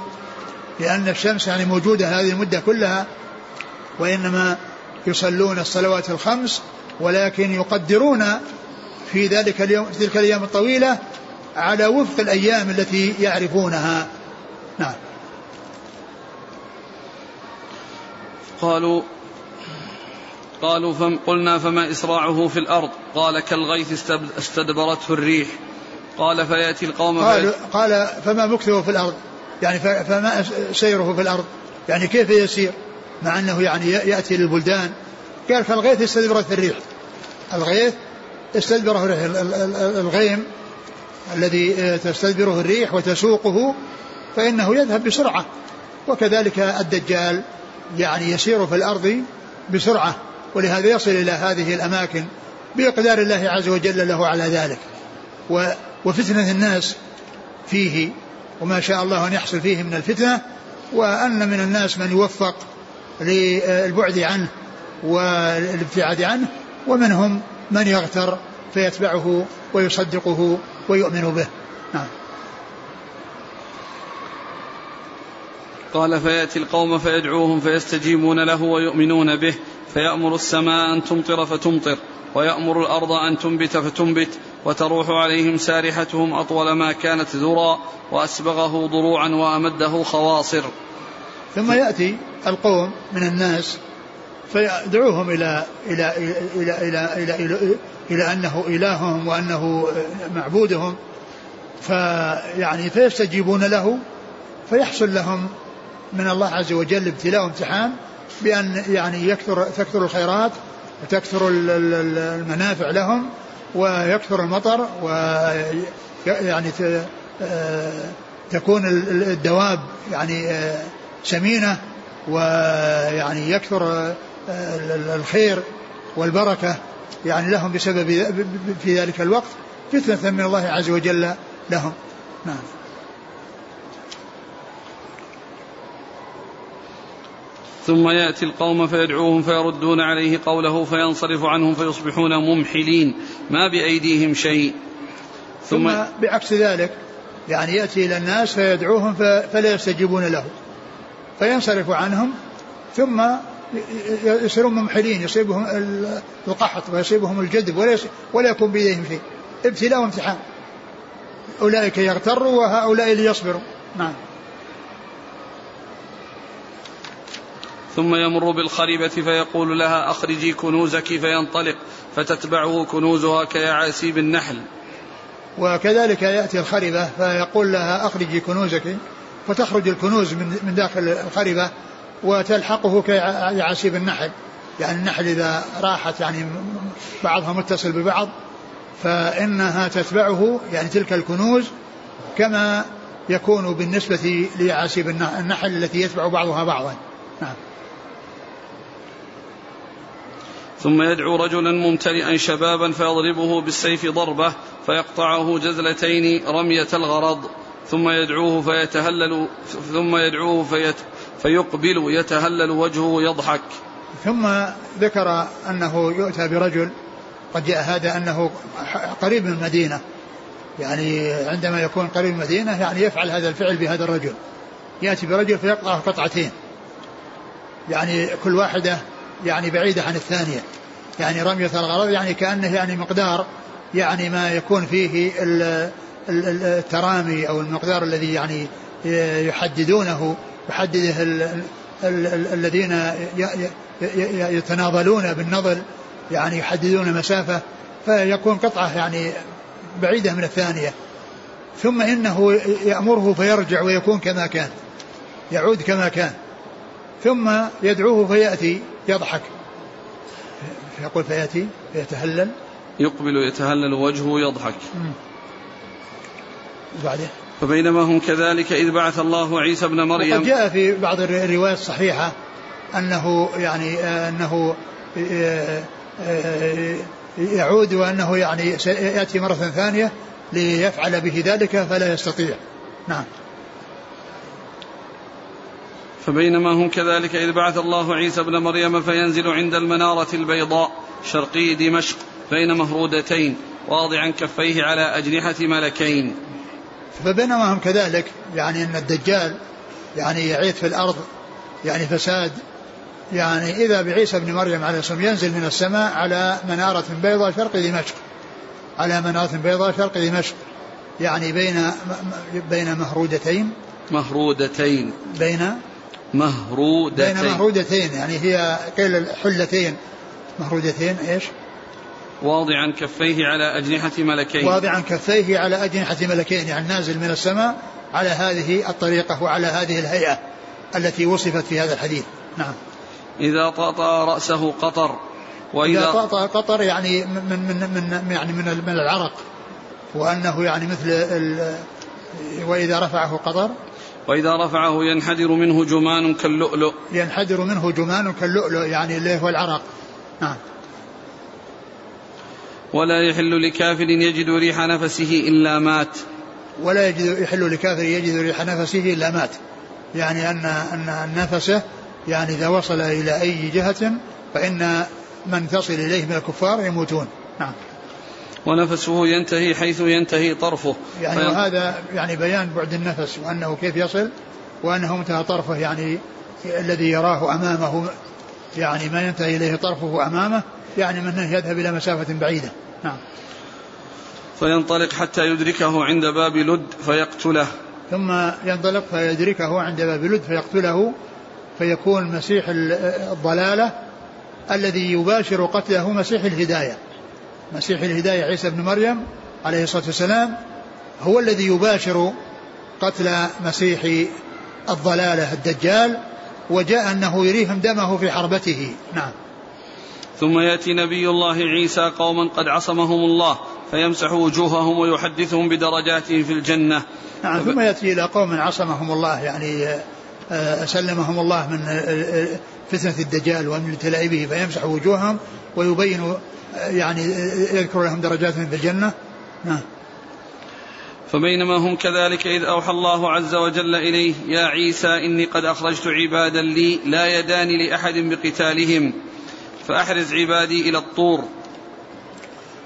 لأن الشمس يعني موجودة هذه المدة كلها وإنما يصلون الصلوات الخمس ولكن يقدرون في ذلك اليوم في تلك الأيام الطويلة على وفق الأيام التي يعرفونها. نعم. قالوا قالوا فم قلنا فما إسراعه في الأرض؟ قال كالغيث استدبرته الريح. قال فيأتي القوم قال, قال فما مكثه في الأرض؟ يعني فما سيره في الأرض. يعني كيف يسير؟ مع أنه يعني يأتي للبلدان. قال كالغيث استدبرته الريح. الغيث استدبره الريح الغيم الذي تستدبره الريح وتسوقه فإنه يذهب بسرعة. وكذلك الدجال يعني يسير في الأرض بسرعة. ولهذا يصل إلى هذه الأماكن بإقدار الله عز وجل له على ذلك. وفتنة الناس فيه وما شاء الله أن يحصل فيه من الفتنة وأن من الناس من يوفق للبعد عنه والابتعاد عنه ومنهم من يغتر فيتبعه ويصدقه ويؤمن به. نعم. قال فيأتي القوم فيدعوهم فيستجيبون له ويؤمنون به فيأمر السماء أن تمطر فتمطر ويأمر الأرض أن تنبت فتنبت وتروح عليهم سارحتهم أطول ما كانت ذرى وأسبغه ضروعا وأمده خواصر. ثم يأتي القوم من الناس فيدعوهم إلى إلى إلى إلى إلى, إلى, إلى, إلى أنه إلههم وأنه معبودهم. فيعني فيستجيبون له فيحصل لهم من الله عز وجل ابتلاء وامتحان بأن يعني يكثر تكثر الخيرات وتكثر المنافع لهم ويكثر المطر ويعني تكون الدواب يعني سمينة ويعني يكثر الخير والبركة يعني لهم بسبب في ذلك الوقت فتنة من الله عز وجل لهم. نعم. ثم يأتي القوم فيدعوهم فيردون عليه قوله فينصرف عنهم فيصبحون ممحلين ما بأيديهم شيء. ثم, ثم بعكس ذلك يعني يأتي إلى الناس فيدعوهم فلا يستجيبون له. فينصرف عنهم ثم يصيرون ممحلين يصيبهم القحط ويصيبهم الجذب ولا ولا يكون بيديهم شيء. ابتلاء وامتحان. أولئك يغتروا وهؤلاء ليصبروا. نعم. ثم يمر بالخربة فيقول لها أخرجي كنوزك فينطلق فتتبعه كنوزها كيعاسيب النحل وكذلك يأتي الخربة فيقول لها أخرجي كنوزك فتخرج الكنوز من داخل الخربة وتلحقه كعسيب النحل يعني النحل إذا راحت يعني بعضها متصل ببعض فإنها تتبعه يعني تلك الكنوز كما يكون بالنسبة لعسيب النحل التي يتبع بعضها بعضا. نعم. ثم يدعو رجلا ممتلئا شبابا فيضربه بالسيف ضربه فيقطعه جزلتين رمية الغرض. ثم يدعوه فيتهلل ثم يدعوه فيت فيقبل يتهلل وجهه يضحك. ثم ذكر أنه يؤتى برجل قد جاء هذا أنه قريب من المدينة. يعني عندما يكون قريب من المدينة يعني يفعل هذا الفعل بهذا الرجل. يأتي برجل فيقطعه قطعتين. يعني كل واحدة يعني بعيدة عن الثانية. يعني رمية الغرض يعني كأنه يعني مقدار يعني ما يكون فيه الترامي أو المقدار الذي يعني يحددونه يحدده الذين يتناضلون بالنضل يعني يحددون مسافة فيكون قطعة يعني بعيدة من الثانية. ثم إنه يأمره فيرجع ويكون كما كان يعود كما كان. ثم يدعوه فيأتي يضحك. يقول فيأتي فيتهلل. يقبل يتهلل وجهه يضحك. وبعدين فبينما هم كذلك إذ بعث الله عيسى ابن مريم. وقد جاء في بعض الروايات الصحيحة أنه يعني أنه يعود وأنه يعني يأتي مرة ثانية ليفعل به ذلك فلا يستطيع. نعم. فبينما هم كذلك إذ بعث الله عيسى ابن مريم فينزل عند المنارة البيضاء شرقي دمشق بين مهرودتين واضعا كفيه على أجنحة ملكين. فبينما هم كذلك يعني أن الدجال يعني يعيث في الأرض يعني فساد يعني إذا بعيسى بن مريم عليه الصلاة ينزل من السماء على منارة بيضاء شرق دمشق. على منارة بيضاء شرق دمشق. يعني بين بين مهرودتين. مهرودتين. بين مهرودتين. بين مهرودتين يعني هي قيل حلتين مهرودتين إيش؟ واضعا كفيه على أجنحة ملكين. واضعا كفيه على أجنحة ملكين يعني نازل من السماء على هذه الطريقة وعلى هذه الهيئة التي وصفت في هذا الحديث. نعم. إذا طأطأ رأسه قطر وإذا إذا طأطأ قطر يعني من من من يعني من من العرق وأنه يعني مثل ال وإذا رفعه قطر وإذا رفعه ينحدر منه جمان كاللؤلؤ. ينحدر منه جمان كاللؤلؤ يعني اللي هو العرق. نعم. ولا يحل لكافر يجد ريح نفسه إلا مات. ولا يجد يحل لكافر يجد ريح نفسه إلا مات. يعني أن أن نفسه يعني إذا وصل إلى أي جهة فإن من تصل إليه من الكفار يموتون. نعم. ونفسه ينتهي حيث ينتهي طرفه. يعني فين... وهذا يعني بيان بعد النفس وأنه كيف يصل وأنه منتهى طرفه يعني الذي يراه أمامه يعني ما ينتهي إليه طرفه أمامه يعني من يذهب إلى مسافة بعيدة. نعم. فينطلق حتى يدركه عند باب لد فيقتله. ثم ينطلق فيدركه عند باب لد فيقتله فيكون مسيح الضلالة الذي يباشر قتله مسيح الهداية. مسيح الهداية عيسى بن مريم عليه الصلاة والسلام هو الذي يباشر قتل مسيح الضلالة الدجال وجاء أنه يريهم دمه في حربته. نعم. ثم يأتي نبي الله عيسى قوما قد عصمهم الله فيمسح وجوههم ويحدثهم بدرجاتهم في الجنة. نعم ثم يأتي إلى قوم عصمهم الله يعني آه، سلمهم الله من آه، آه، فتنة الدجال ومن ابتلاء به فيمسح وجوههم ويبين يعني يذكر لهم درجاتهم في الجنة. نعم. فبينما هم كذلك إذ أوحى الله عز وجل إليه يا عيسى إني قد أخرجت عبادا لي لا يدان لأحد بقتالهم فأحرز عبادي إلى الطور.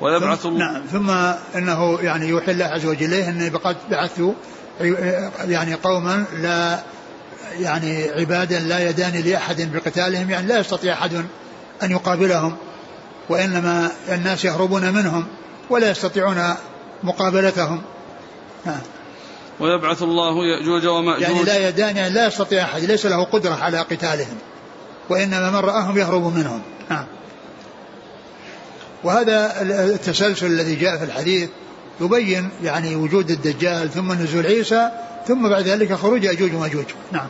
ويبعث ثم نعم. ثم إنه يعني يوحي الله عز وجل إليه إني قد بعثت يعني قوما لا يعني عبادا لا يدان لأحد بقتالهم يعني لا يستطيع أحد أن يقابلهم. وإنما الناس يهربون منهم ولا يستطيعون مقابلتهم. نعم ويبعث الله يأجوج ومأجوج. يعني لا يدان يعني لا يستطيع أحد ليس له قدرة على قتالهم وإنما من رآهم يهرب منهم. نعم وهذا التسلسل الذي جاء في الحديث يبين يعني وجود الدجال ثم نزول عيسى ثم بعد ذلك خروج يأجوج ومأجوج. نعم.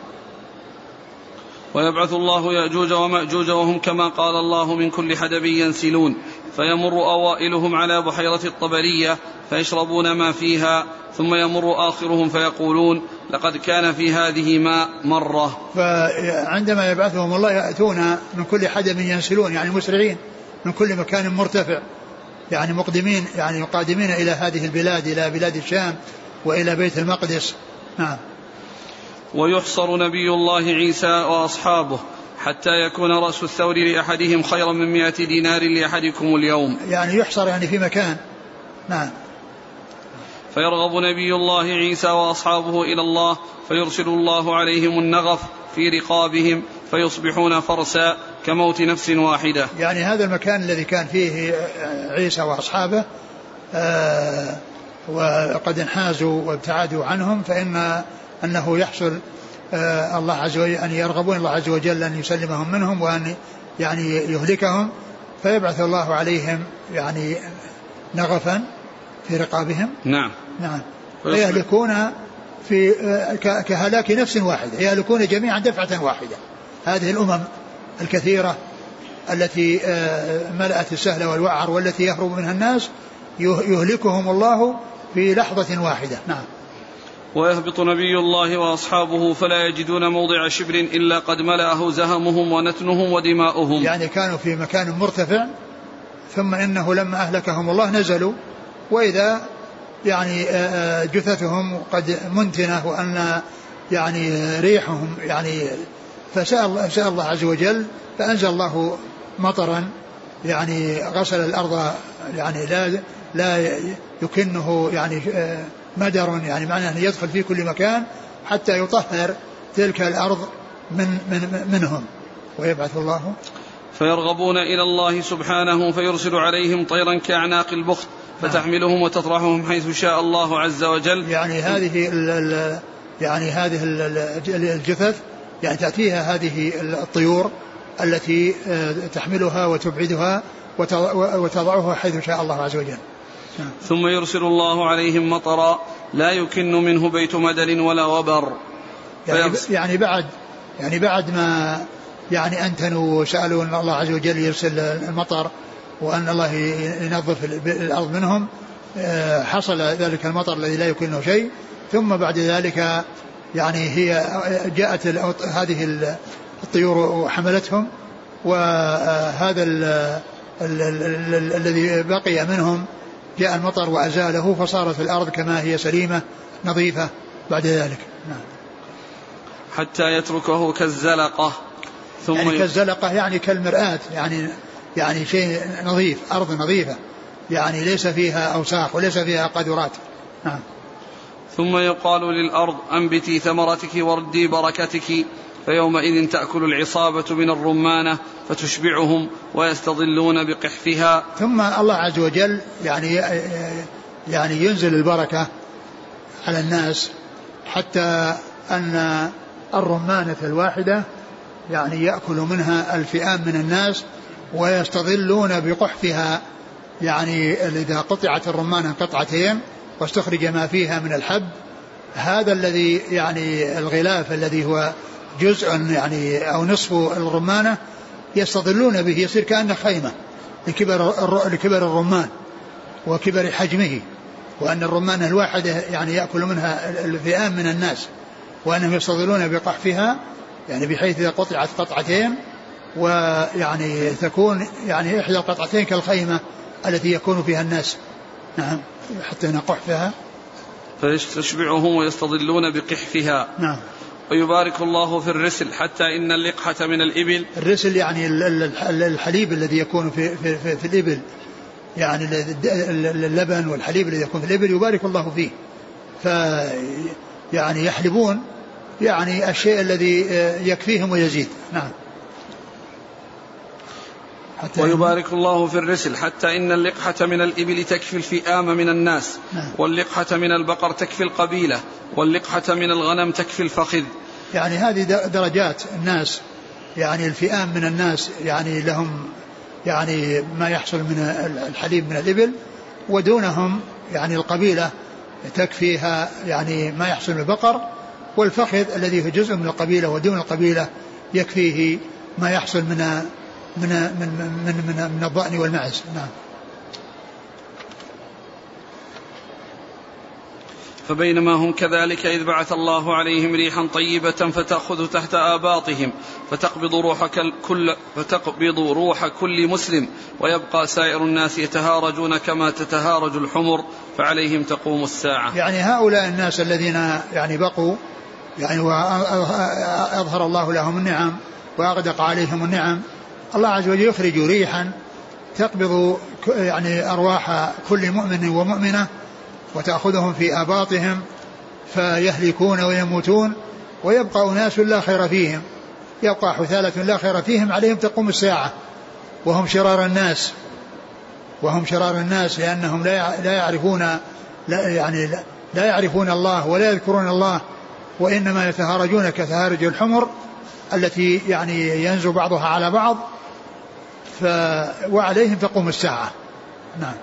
ويبعث الله يأجوج ومأجوج وهم كما قال الله من كل حدب ينسلون. فيمر أوائلهم على بحيرة الطبرية فيشربون ما فيها ثم يمر آخرهم فيقولون لقد كان في هذه ماء مرة. فعندما يبعثهم الله يأتون من كل حدب ينسلون يعني مسرعين من كل مكان مرتفع يعني مقدمين يعني قادمين إلى هذه البلاد إلى بلاد الشام وإلى بيت المقدس. نعم. ويحصر نبي الله عيسى وأصحابه حتى يكون رأس الثور لأحدهم خيرا من مئة دينار لأحدكم اليوم. يعني يحصر يعني في مكان. نعم. فيرغب نبي الله عيسى وأصحابه إلى الله فيرسل الله عليهم النغف في رقابهم فيصبحون فرسا كموت نفس واحدة. يعني هذا المكان الذي كان فيه عيسى وأصحابه آه وقد انحازوا وابتعدوا عنهم فإن أنه يحصل آه الله عز وجل أن يرغبون الله عز وجل أن يسلمهم منهم وأن يعني يهلكهم فيبعث الله عليهم يعني نغفا في رقابهم. نعم. نعم. فيهلكون في كهلاك نفس واحدة يهلكون جميعا دفعة واحدة. هذه الأمم الكثيرة التي آه، ملأت السهل والوعر والتي يهرب منها الناس يهلكهم الله في لحظة واحدة. نعم. ويهبط نبي الله وأصحابه فلا يجدون موضع شبر إلا قد ملأه زهمهم ونتنهم ودماؤهم. يعني كانوا في مكان مرتفع ثم إنه لما أهلكهم الله نزلوا وإذا يعني جثثهم قد منتنة وأن يعني ريحهم يعني فسأل الله, سأل الله عز وجل فأنزل الله مطرا يعني غسل الأرض يعني لا لا يكنه يعني مدر يعني معناه أنه يدخل في كل مكان حتى يطهر تلك الأرض من, من منهم. ويبعث الله. فيرغبون إلى الله سبحانه فيرسل عليهم طيرا كأعناق البخت فتحملهم وتطرحهم حيث شاء الله عز وجل. يعني هذه ال ال يعني هذه الجثث يعني تأتيها هذه الطيور التي آه، تحملها وتبعدها وتضعها حيث شاء الله عز وجل. نعم. ثم يرسل الله عليهم مطرا لا يكن منه بيت مدر ولا وبر يعني, يعني بعد يعني بعد ما يعني أنتنوا وسألوا أن الله عز وجل يرسل المطر وأن الله ينظف الأرض منهم آه، حصل ذلك المطر الذي لا يكونه شيء. ثم بعد ذلك يعني هي جاءت هذه الطيور وحملتهم وهذا الذي بقي منهم جاء المطر وأزاله فصارت الأرض كما هي سليمة نظيفة بعد ذلك. نعم. حتى يتركه كالزلقة. ثم يعني كالزلقة يعني كالمرآة يعني يعني شيء نظيف أرض نظيفة. يعني ليس فيها أوساخ وليس فيها قذرات نعم. ثم يقال للأرض أنبتي ثمرتك وردي بركتك. فيومئذ تأكل العصابة من الرمانة فتشبعهم ويستظلون بقحفها. ثم الله عز وجل يعني يعني ينزل البركة على الناس حتى أن الرمانة الواحدة يعني يأكل منها الفئام من الناس ويستظلون بقحفها. يعني إذا قطعت الرمانة قطعتين واستخرج ما فيها من الحب هذا الذي يعني الغلاف الذي هو جزء يعني أو نصف الرمانة يستظلون به يصير كأنه خيمة لكبر لكبر الرمان وكبر حجمه وأن الرمانة الواحدة يعني يأكل منها الفئام من الناس وأنهم يستظلون بقحفها يعني بحيث إذا قطعت قطعتين ويعني تكون يعني إحدى القطعتين كالخيمة التي يكون فيها الناس. نعم حتى نقحفها فيستشبعهم ويستظلون بقحفها. نعم. ويبارك الله في الرسل حتى إن اللقحة من الإبل. الرسل يعني الحليب الذي يكون في, في, في, في الإبل. يعني اللبن والحليب الذي يكون في الإبل يبارك الله فيه. ف يعني يحلبون يعني الشيء الذي يكفيهم ويزيد. نعم. حتى ويبارك الله في الرسل حتى إن اللقحة من الإبل تكفي الفئام من الناس نعم. واللقحة من البقر تكفي القبيلة واللقحة من الغنم تكفي الفخذ يعني هذه درجات الناس يعني الفئام من الناس يعني لهم يعني ما يحصل من الحليب من الإبل ودونهم يعني القبيلة تكفيها يعني ما يحصل من البقر والفخذ الذي هو جزء من القبيلة ودون القبيلة يكفيه ما يحصل من من من من من, من الضأن والمعز نعم فبينما هم كذلك إذ بعث الله عليهم ريحا طيبة فتأخذ تحت آباطهم فتقبض روح كل فتقبض روح كل مسلم ويبقى سائر الناس يتهارجون كما تتهارج الحمر فعليهم تقوم الساعة. يعني هؤلاء الناس الذين يعني بقوا يعني وأظهر الله لهم النعم وأغدق عليهم النعم الله عز وجل يخرج ريحا تقبض يعني أرواح كل مؤمن ومؤمنة وتأخذهم في آباطهم فيهلكون ويموتون ويبقى أناس لا خير فيهم. يبقى حثالة لا خير فيهم عليهم تقوم الساعة. وهم شرار الناس. وهم شرار الناس لأنهم لا يعرفون لا يعني لا يعرفون الله ولا يذكرون الله وإنما يتهارجون كتهارج الحمر التي يعني ينزو بعضها على بعض. ف وعليهم تقوم الساعة. نعم.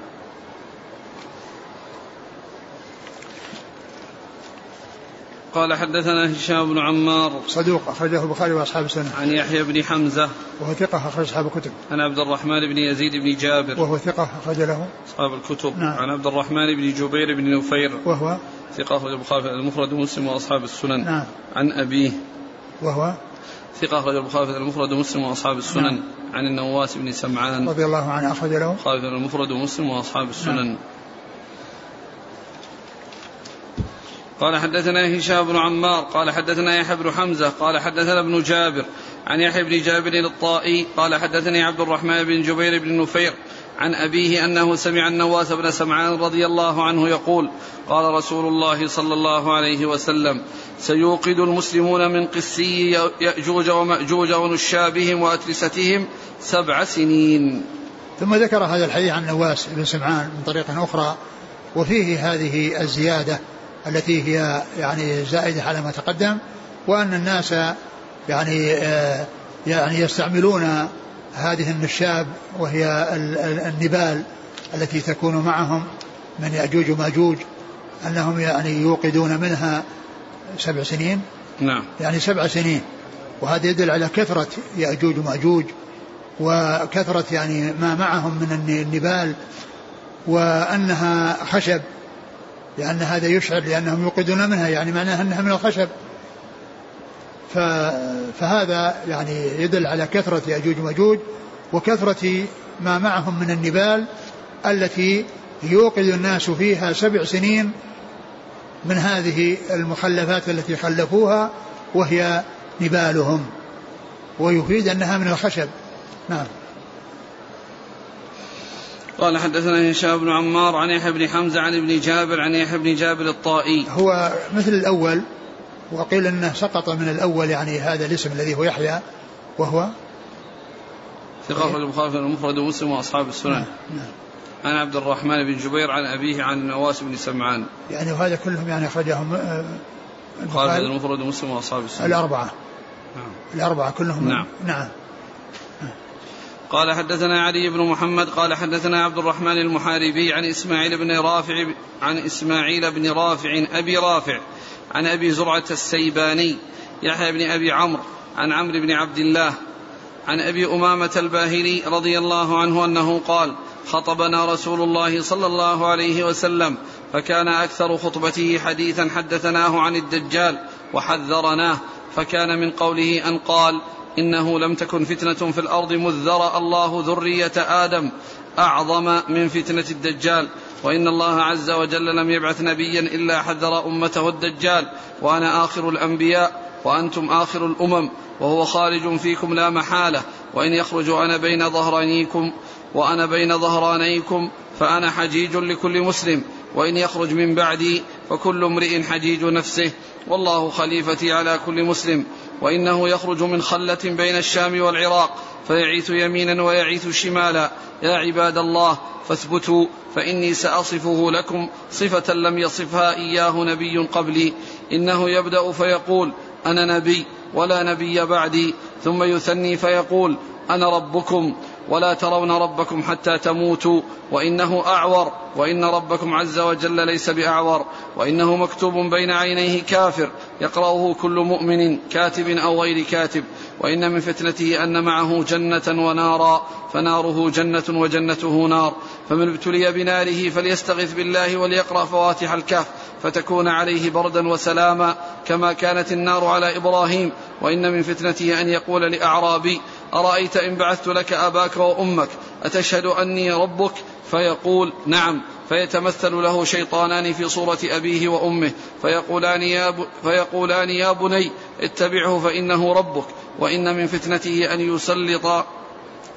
قال حدثنا هشام بن عمار. صدوق أخرجه البخاري وأصحاب السنة. عن يحيى بن حمزة. وهو ثقة أخرج أصحاب الكتب. عن عبد الرحمن بن يزيد بن جابر. وهو ثقة أخرج له. أصحاب الكتب. نعم. عن عبد الرحمن بن جبير بن نفير. وهو؟ ثقة أخرج البخاري المفرد ومسلم وأصحاب السنن. نعم. عن أبيه. وهو؟ ثقة أخرج البخاري المفرد ومسلم وأصحاب السنن نعم. عن النواس بن سمعان رضي الله عنه أخرج له البخاري المفرد ومسلم وأصحاب السنن نعم. قال حدثنا هشام بن عمار قال حدثنا يحيى بن حمزة قال حدثنا ابن جابر عن يحيى بن جابر الطائي قال حدثني عبد الرحمن بن جبير بن نفير عن أبيه أنه سمع النواس بن سمعان رضي الله عنه يقول قال رسول الله صلى الله عليه وسلم سيوقد المسلمون من قسي يأجوج ومأجوج ونشابهم وأتلستهم سبع سنين. ثم ذكر هذا الحديث عن نواس بن سمعان من طريق أخرى وفيه هذه الزيادة التي هي يعني زائدة على ما تقدم وأن الناس يعني آه، يعني يستعملون هذه النشاب وهي النبال التي تكون معهم من يأجوج ومأجوج أنهم يعني يوقدون منها سبع سنين. نعم. يعني سبع سنين. وهذا يدل على كثرة يأجوج ومأجوج وكثرة يعني ما معهم من النبال وأنها خشب لأن هذا يشعر لأنهم يوقدون منها يعني معناها أنها من الخشب. فهذا يعني يدل على كثرة يأجوج ومأجوج وكثرة ما معهم من النبال التي يوقظ الناس فيها سبع سنين من هذه المخلفات التي خلفوها وهي نبالهم ويفيد أنها من الخشب. نعم. قال حدثنا هشام بن عمار عن يحيى بن حمزة عن ابن جابر عن يحيى بن جابر الطائي. هو مثل الأول وقيل إنه سقط من الأول يعني هذا الاسم الذي هو يحيى وهو ثقة البخاري المفرد ومسلم وأصحاب السنن. نعم. نعم. عن عبد الرحمن بن جبير عن أبيه عن نواس بن سمعان. يعني وهذا كلهم يعني أخرجهم آه، البخاري. المفرد ومسلم وأصحاب السنن. الأربعة. نعم. الأربعة كلهم. نعم. نعم. قال حدثنا علي بن محمد قال حدثنا عبد الرحمن المحاربي عن إسماعيل بن رافع عن إسماعيل بن رافع أبي رافع عن أبي زرعة السيباني يحيى بن أبي عمرو عن عمرو بن عبد الله عن أبي أمامة الباهلي رضي الله عنه أنه قال خطبنا رسول الله صلى الله عليه وسلم فكان أكثر خطبته حديثا حدثناه عن الدجال وحذرناه فكان من قوله أن قال إنه لم تكن فتنة في الأرض مذ ذرا الله ذرية آدم أعظم من فتنة الدجال. وإن الله عز وجل لم يبعث نبيا إلا حذر أمته الدجال. وأنا آخر الأنبياء وأنتم آخر الأمم. وهو خارج فيكم لا محالة. وإن يخرج أنا بين ظهرانيكم وأنا بين ظهرانيكم فأنا حجيج لكل مسلم. وإن يخرج من بعدي فكل امرئ حجيج نفسه. والله خليفتي على كل مسلم. وإنه يخرج من خلة بين الشام والعراق فيعيث يمينا ويعيث شمالا. يا عباد الله فاثبتوا فإني سأصفه لكم صفة لم يصفها إياه نبي قبلي. إنه يبدأ فيقول أنا نبي ولا نبي بعدي. ثم يثني فيقول أنا ربكم. ولا ترون ربكم حتى تموتوا وإنه أعور وإن ربكم عز وجل ليس بأعور وإنه مكتوب بين عينيه كافر يقرأه كل مؤمن كاتب أو غير كاتب وإن من فتنته أن معه جنة ونارا فناره جنة وجنته نار فمن ابتلي بناره فليستغث بالله وليقرأ فواتح الكهف فتكون عليه بردا وسلاما كما كانت النار على إبراهيم وإن من فتنته أن يقول لأعرابي أرأيت إن بعثت لك أباك وأمك؟ أتشهد أني ربك؟ فيقول نعم. فيتمثل له شيطانان في صورة أبيه وأمه. فيقولان يا. فيقولان يا بني اتبعه فإنه ربك. وإن من فتنته أن يسلط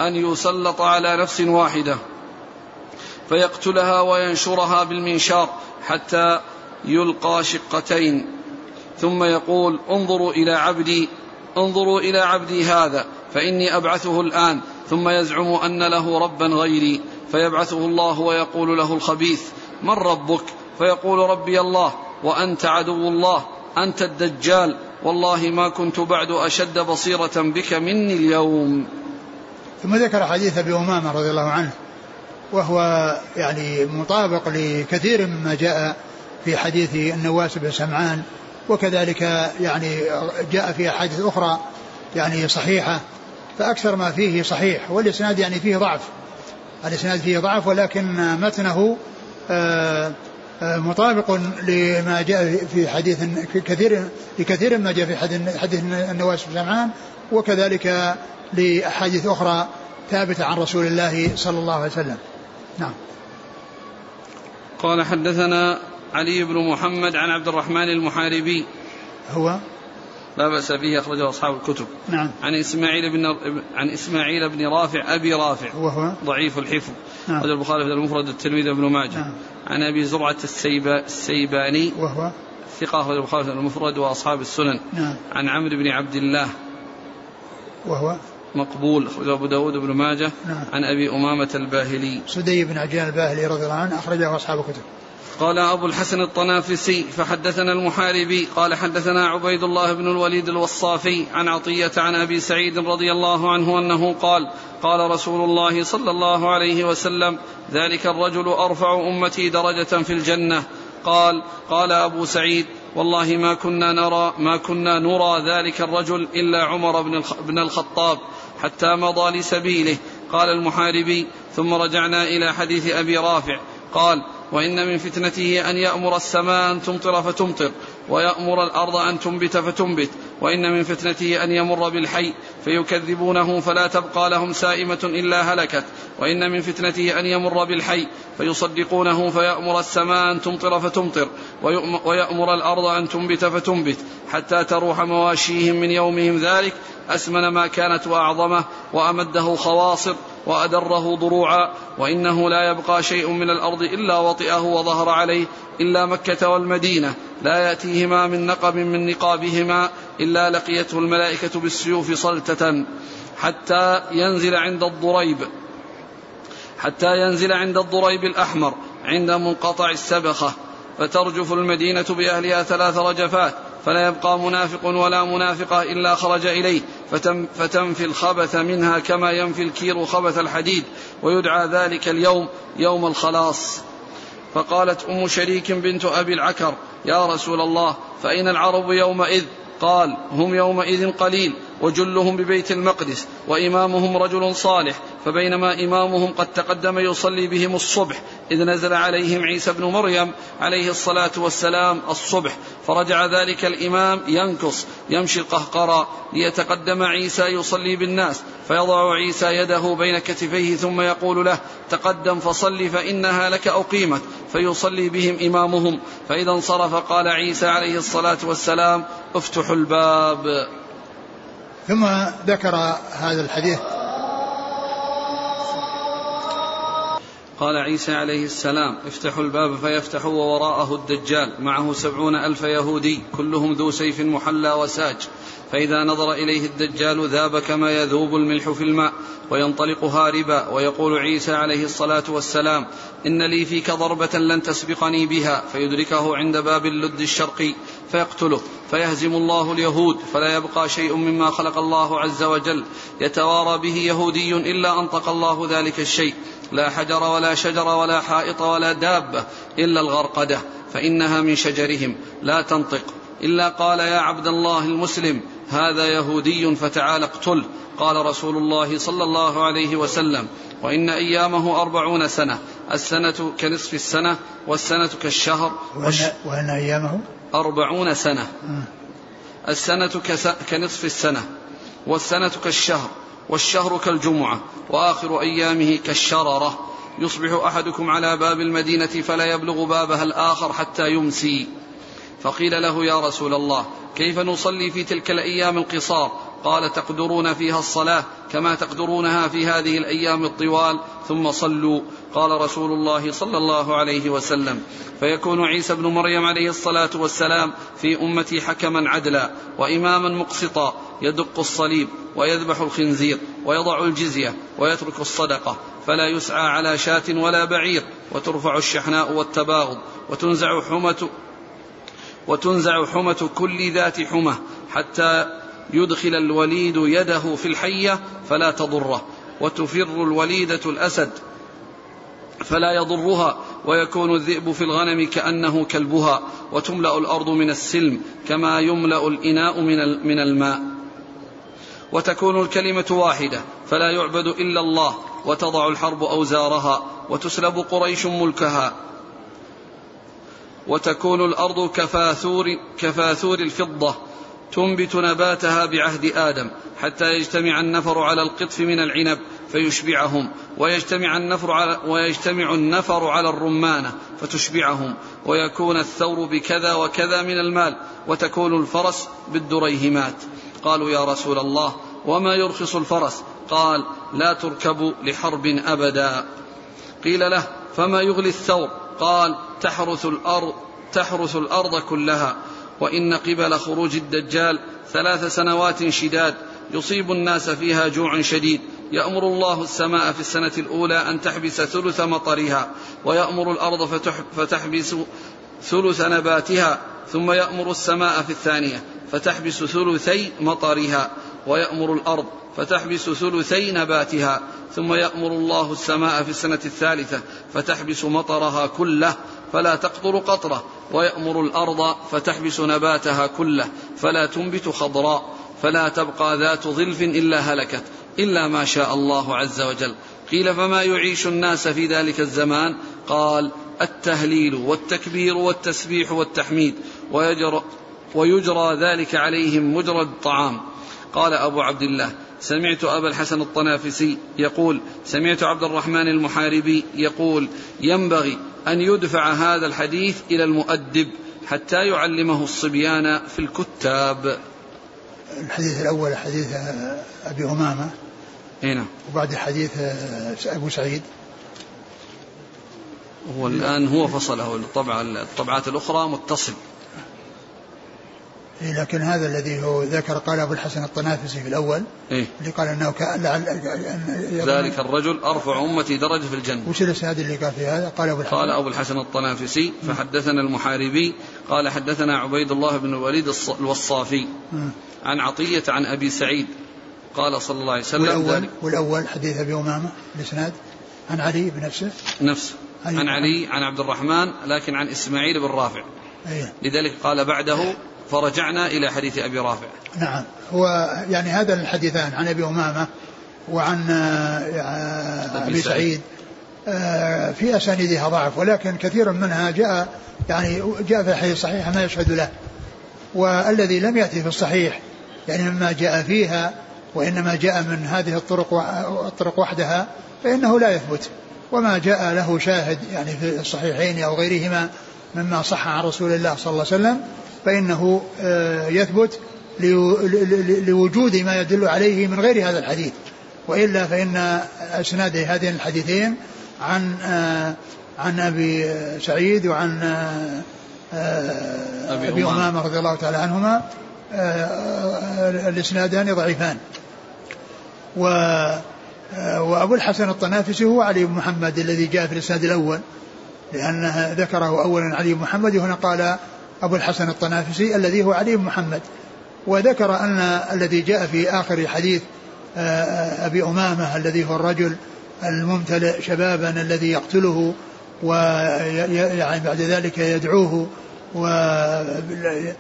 أن يسلط على نفس واحدة. فيقتلها وينشرها بالمنشار حتى يلقى شقتين. ثم يقول انظروا إلى عبدي انظروا إلى عبدي هذا. فإني أبعثه الآن ثم يزعم أن له ربا غيري فيبعثه الله ويقول له الخبيث من ربك؟ فيقول ربي الله وأنت عدو الله أنت الدجال والله ما كنت بعد أشد بصيرة بك مني اليوم. ثم ذكر حديث أبي أمامة رضي الله عنه وهو يعني مطابق لكثير مما جاء في حديث النواس بن سمعان وكذلك يعني جاء في أحاديث أخرى يعني صحيحة. فأكثر ما فيه صحيح والإسناد يعني فيه ضعف. الإسناد فيه ضعف ولكن متنه آه، آه، مطابق لما جاء في حديث كثير لكثير ما جاء في حديث, حديث النواس بن سمعان وكذلك لأحاديث أخرى ثابتة عن رسول الله صلى الله عليه وسلم. نعم. قال حدثنا علي بن محمد عن عبد الرحمن المحاربي. هو؟ لا بأس به أخرجه أصحاب الكتب. نعم. عن إسماعيل بن عن إسماعيل بن رافع أبي رافع. وهو ضعيف الحفظ. نعم. أخرج البخاري في المفرد الترمذي بن ماجه. نعم. عن أبي زرعة السيبا السيباني. وهو ثقة أخرج البخاري في المفرد وأصحاب السنن. نعم. عن عمرو بن عبد الله. وهو مقبول أخرجه أبو داود بن ماجه. نعم. عن أبي أمامة الباهلي. سدي بن عجلان الباهلي رضي الله عنه أخرجه أصحاب الكتب. قال أبو الحسن الطنافسي فحدثنا المحاربي قال حدثنا عبيد الله بن الوليد الوصافي عن عطية عن أبي سعيد رضي الله عنه أنه قال قال رسول الله صلى الله عليه وسلم ذلك الرجل أرفع أمتي درجة في الجنة. قال قال أبو سعيد والله ما كنا نرى ما كنا نرى ذلك الرجل إلا عمر بن الخطاب حتى مضى لسبيله. قال المحاربي ثم رجعنا إلى حديث أبي رافع. قال وإن من فتنته أن يأمر السماء أن تمطر فتمطر ويأمر الأرض أن تنبت فتنبت وإن من فتنته أن يمر بالحي فيكذبونه فلا تبقى لهم سائمة إلا هلكت وإن من فتنته أن يمر بالحي فيصدقونه فيأمر السماء أن تمطر فتمطر ويأمر الأرض أن تنبت فتنبت حتى تروح مواشيهم من يومهم ذلك أسمن ما كانت وأعظمه وأمده خواصر وأدره ضروعا وإنه لا يبقى شيء من الأرض إلا وطئه وظهر عليه إلا مكة والمدينة. لا يأتيهما من نقب من نقابهما إلا لقيته الملائكة بالسيوف صلتة حتى ينزل عند الضريب حتى ينزل عند الضريب الأحمر عند منقطع السبخة فترجف المدينة بأهلها ثلاث رجفات فلا يبقى منافق ولا منافقة إلا خرج إليه فتم فتنفي الخبث منها كما ينفي الكير خبث الحديد ويدعى ذلك اليوم يوم الخلاص. فقالت أم شريك بنت أبي العكر يا رسول الله فأين العرب يومئذ؟ قال هم يومئذ قليل وجلهم ببيت المقدس وإمامهم رجل صالح فبينما إمامهم قد تقدم يصلي بهم الصبح إذ نزل عليهم عيسى بن مريم عليه الصلاة والسلام الصبح فرجع ذلك الإمام ينكص يمشي القهقرى ليتقدم عيسى يصلي بالناس فيضع عيسى يده بين كتفيه ثم يقول له تقدم فصل فإنها لك أقيمت فيصلي بهم إمامهم. فإذا انصرف قال عيسى عليه الصلاة والسلام افتحوا الباب. ثم ذكر هذا الحديث. قال عيسى عليه السلام افتحوا الباب فيفتح ووراءه الدجال معه سبعون ألف يهودي كلهم ذو سيف محلى وساج. فإذا نظر إليه الدجال ذاب كما يذوب الملح في الماء وينطلق هاربا ويقول عيسى عليه الصلاة والسلام إن لي فيك ضربة لن تسبقني بها فيدركه عند باب اللد الشرقي فيقتله. فيهزم الله اليهود فلا يبقى شيء مما خلق الله عز وجل يتوارى به يهودي إلا أنطق الله ذلك الشيء. لا حجر ولا شجر ولا حائط ولا دابة إلا الغرقدة فإنها من شجرهم. لا تنطق. إلا قال يا عبد الله المسلم هذا يهودي فتعال اقتله قال رسول الله صلى الله عليه وسلم وإن أيامه أربعون سنة. السنة كنصف السنة والسنة كالشهر. وأن, وأن أيامه؟ أربعون سنة. السنة كنصف السنة والسنة كالشهر. والشهر كالجمعة وآخر أيامه كالشررة. يصبح أحدكم على باب المدينة فلا يبلغ بابها الآخر حتى يمسي. فقيل له يا رسول الله كيف نصلي في تلك الأيام القصار؟ قال تقدرون فيها الصلاة كما تقدرونها في هذه الأيام الطوال ثم صلوا. قال رسول الله صلى الله عليه وسلم. فيكون عيسى بن مريم عليه الصلاة والسلام في أمتي حكما عدلا وإماما مقسطا. يدق الصليب ويذبح الخنزير ويضع الجزية ويترك الصدقة فلا يسعى على شاة ولا بعير وترفع الشحناء والتباغض وتنزع حمة وتنزع حمة كل ذات حمة حتى يدخل الوليد يده في الحية فلا تضره وتفر الوليدة الأسد فلا يضرها ويكون الذئب في الغنم كأنه كلبها وتملأ الأرض من السلم كما يملأ الإناء من من الماء. وتكون الكلمة واحدة فلا يعبد إلا الله وتضع الحرب أوزارها وتسلب قريش ملكها. وتكون الأرض كفاثور كفاثور الفضة تنبت نباتها بعهد آدم حتى يجتمع النفر على القطف من العنب فيشبعهم ويجتمع النفر على ويجتمع النفر على الرمانة فتشبعهم ويكون الثور بكذا وكذا من المال وتكون الفرس بالدريهمات. قالوا يا رسول الله وما يرخص الفرس؟ قال لا تركب لحرب أبدا. قيل له فما يغلي الثور قال تحرث الأرض تحرث الأرض كلها. وإن قبل خروج الدجال ثلاث سنوات شداد يصيب الناس فيها جوع شديد. يأمر الله السماء في السنة الأولى أن تحبس ثلث مطرها ويأمر الأرض فتحبس ثلث نباتها ثم يأمر السماء في الثانية. فتحبس ثلثي مطرها ويأمر الأرض فتحبس ثلثي نباتها ثم يأمر الله السماء في السنة الثالثة فتحبس مطرها كله فلا تقطر قطرة ويأمر الأرض فتحبس نباتها كله فلا تنبت خضراء فلا تبقى ذات ظلف إلا هلكت إلا ما شاء الله عز وجل. قيل فما يعيش الناس في ذلك الزمان؟ قال التهليل والتكبير والتسبيح والتحميد ويجر ويجرى ذلك عليهم مجرى الطعام قال أبو عبد الله سمعت أبا الحسن الطنافسي يقول سمعت عبد الرحمن المحاربي يقول ينبغي أن يدفع هذا الحديث إلى المؤدب حتى يعلمه الصبيان في الكتاب. الحديث الأول حديث أبي أمامة. هنا نعم. وبعد حديث أبو سعيد. هو الآن هو فصله الطبعة الطبعات الأخرى متصل. لكن هذا الذي هو ذكر قال أبو الحسن الطنافسي في الأول إيه؟ اللي قال إنه لعل ذلك الرجل أرفع أمتي درجة في الجنة. وش الأسناد اللي قال في هذا؟ قال أبو الحسن قال أبو الحسن الطنافسي فحدثنا المحاربي قال حدثنا عبيد الله بن الوليد الوصافي عن عطية عن أبي سعيد قال صلى الله عليه وسلم والأول, ذلك. والأول حديث أبي أمامة الإسناد. عن علي بنفسه نفسه. عن علي عن عبد الرحمن لكن عن إسماعيل بن رافع. أيه. لذلك قال بعده فرجعنا إلى حديث أبي رافع. نعم. هو يعني هذا الحديثان عن أبي أمامة وعن آه، أبي سعيد. آه، في أسانيدها ضعف ولكن كثير منها جاء يعني جاء في الحديث الصحيح ما يشهد له. والذي لم يأتي في الصحيح يعني مما جاء فيها وإنما جاء من هذه الطرق الطرق وحدها فإنه لا يثبت. وما جاء له شاهد يعني في الصحيحين أو غيرهما مما صح عن رسول الله صلى الله عليه وسلم فإنه آه، يثبت لوجود ما يدل عليه من غير هذا الحديث. وإلا فإن أسناد هذين الحديثين عن آه، عن أبي سعيد وعن آه، أبي أمامة. رضي الله تعالى عنهما الإسنادان ضعيفان. و وأبو الحسن الطنافسي هو علي بن محمد الذي جاء في الإسناد الأول لأنه ذكره أولا علي بن محمد وهنا قال أبو الحسن الطنافسي الذي هو علي بن محمد. وذكر أن الذي جاء في آخر حديث آه، أبي أمامة الذي هو الرجل الممتلئ شبابا الذي يقتله ويعني بعد ذلك يدعوه وأنه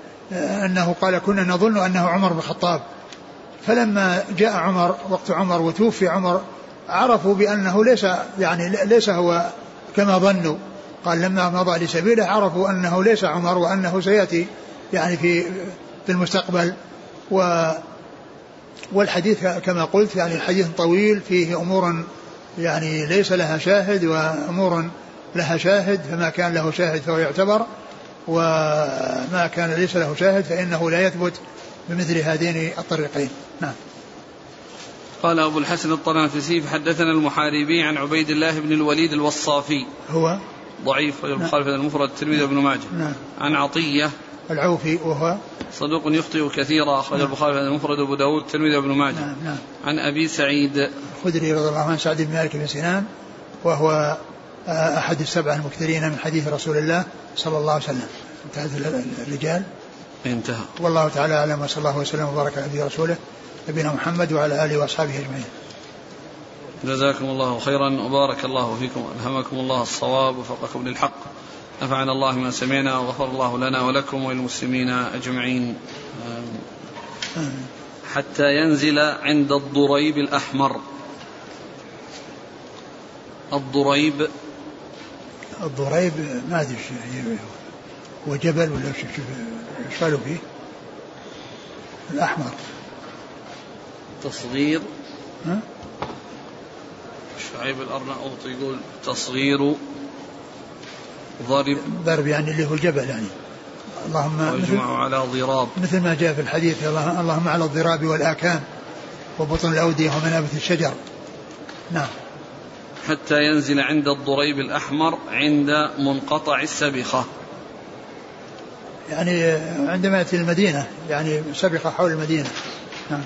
قال كنا نظن أنه عمر بن الخطاب. فلما جاء عمر وقت عمر وتوفي عمر عرفوا بأنه ليس يعني ليس هو كما ظنوا. قال لما مضى لسبيله عرفوا أنه ليس عمر وأنه سيأتي يعني في في المستقبل. و والحديث كما قلت يعني حديث طويل فيه أمور يعني ليس لها شاهد وأمور لها شاهد فما كان له شاهد فهو يعتبر وما كان ليس له شاهد فإنه لا يثبت بمثل هذين الطريقين. نعم. قال أبو الحسن الطنافسي حدثنا المحاربي عن عبيد الله بن الوليد الوصافي. هو؟ ضعيف رجل البخاري نعم. المفرد الترمذي وابن ماجه. نعم. عن عطية. العوفي وهو صدوق يخطئ كثيرا أخرج نعم. البخاري المفرد وأبو داود الترمذي وابن ماجه. نعم نعم. عن أبي سعيد. الخدري رضي الله عنه سعد بن مالك بن سنان وهو آه، أحد السبعة المكثرين من حديث رسول الله صلى الله عليه وسلم. انتهت الرجال. انتهى. والله تعالى أعلم وصلى الله وسلم وبارك على رسوله نبينا محمد وعلى آله وأصحابه أجمعين. جزاكم الله خيرا وبارك الله فيكم ألهمكم الله الصواب وفقكم للحق. نفعنا الله ما سمعنا وغفر الله لنا ولكم وللمسلمين أجمعين. حتى ينزل عند الضريب الأحمر. الضريب. الضريب ما أدري هو جبل ولا إيش قالوا فيه؟ الأحمر. تصغير. ها؟ شعيب الأرناؤوط يقول تصغير ضرب. ضرب يعني اللي هو الجبل يعني. اللهم ويجمع على ضراب. مثل ما جاء في الحديث اللهم على الضراب والآكام وبطن الأودية ومنابت الشجر. نعم. حتى ينزل عند الضريب الأحمر عند منقطع السبخة. يعني عندما يأتي المدينة يعني سبخة حول المدينة. نعم.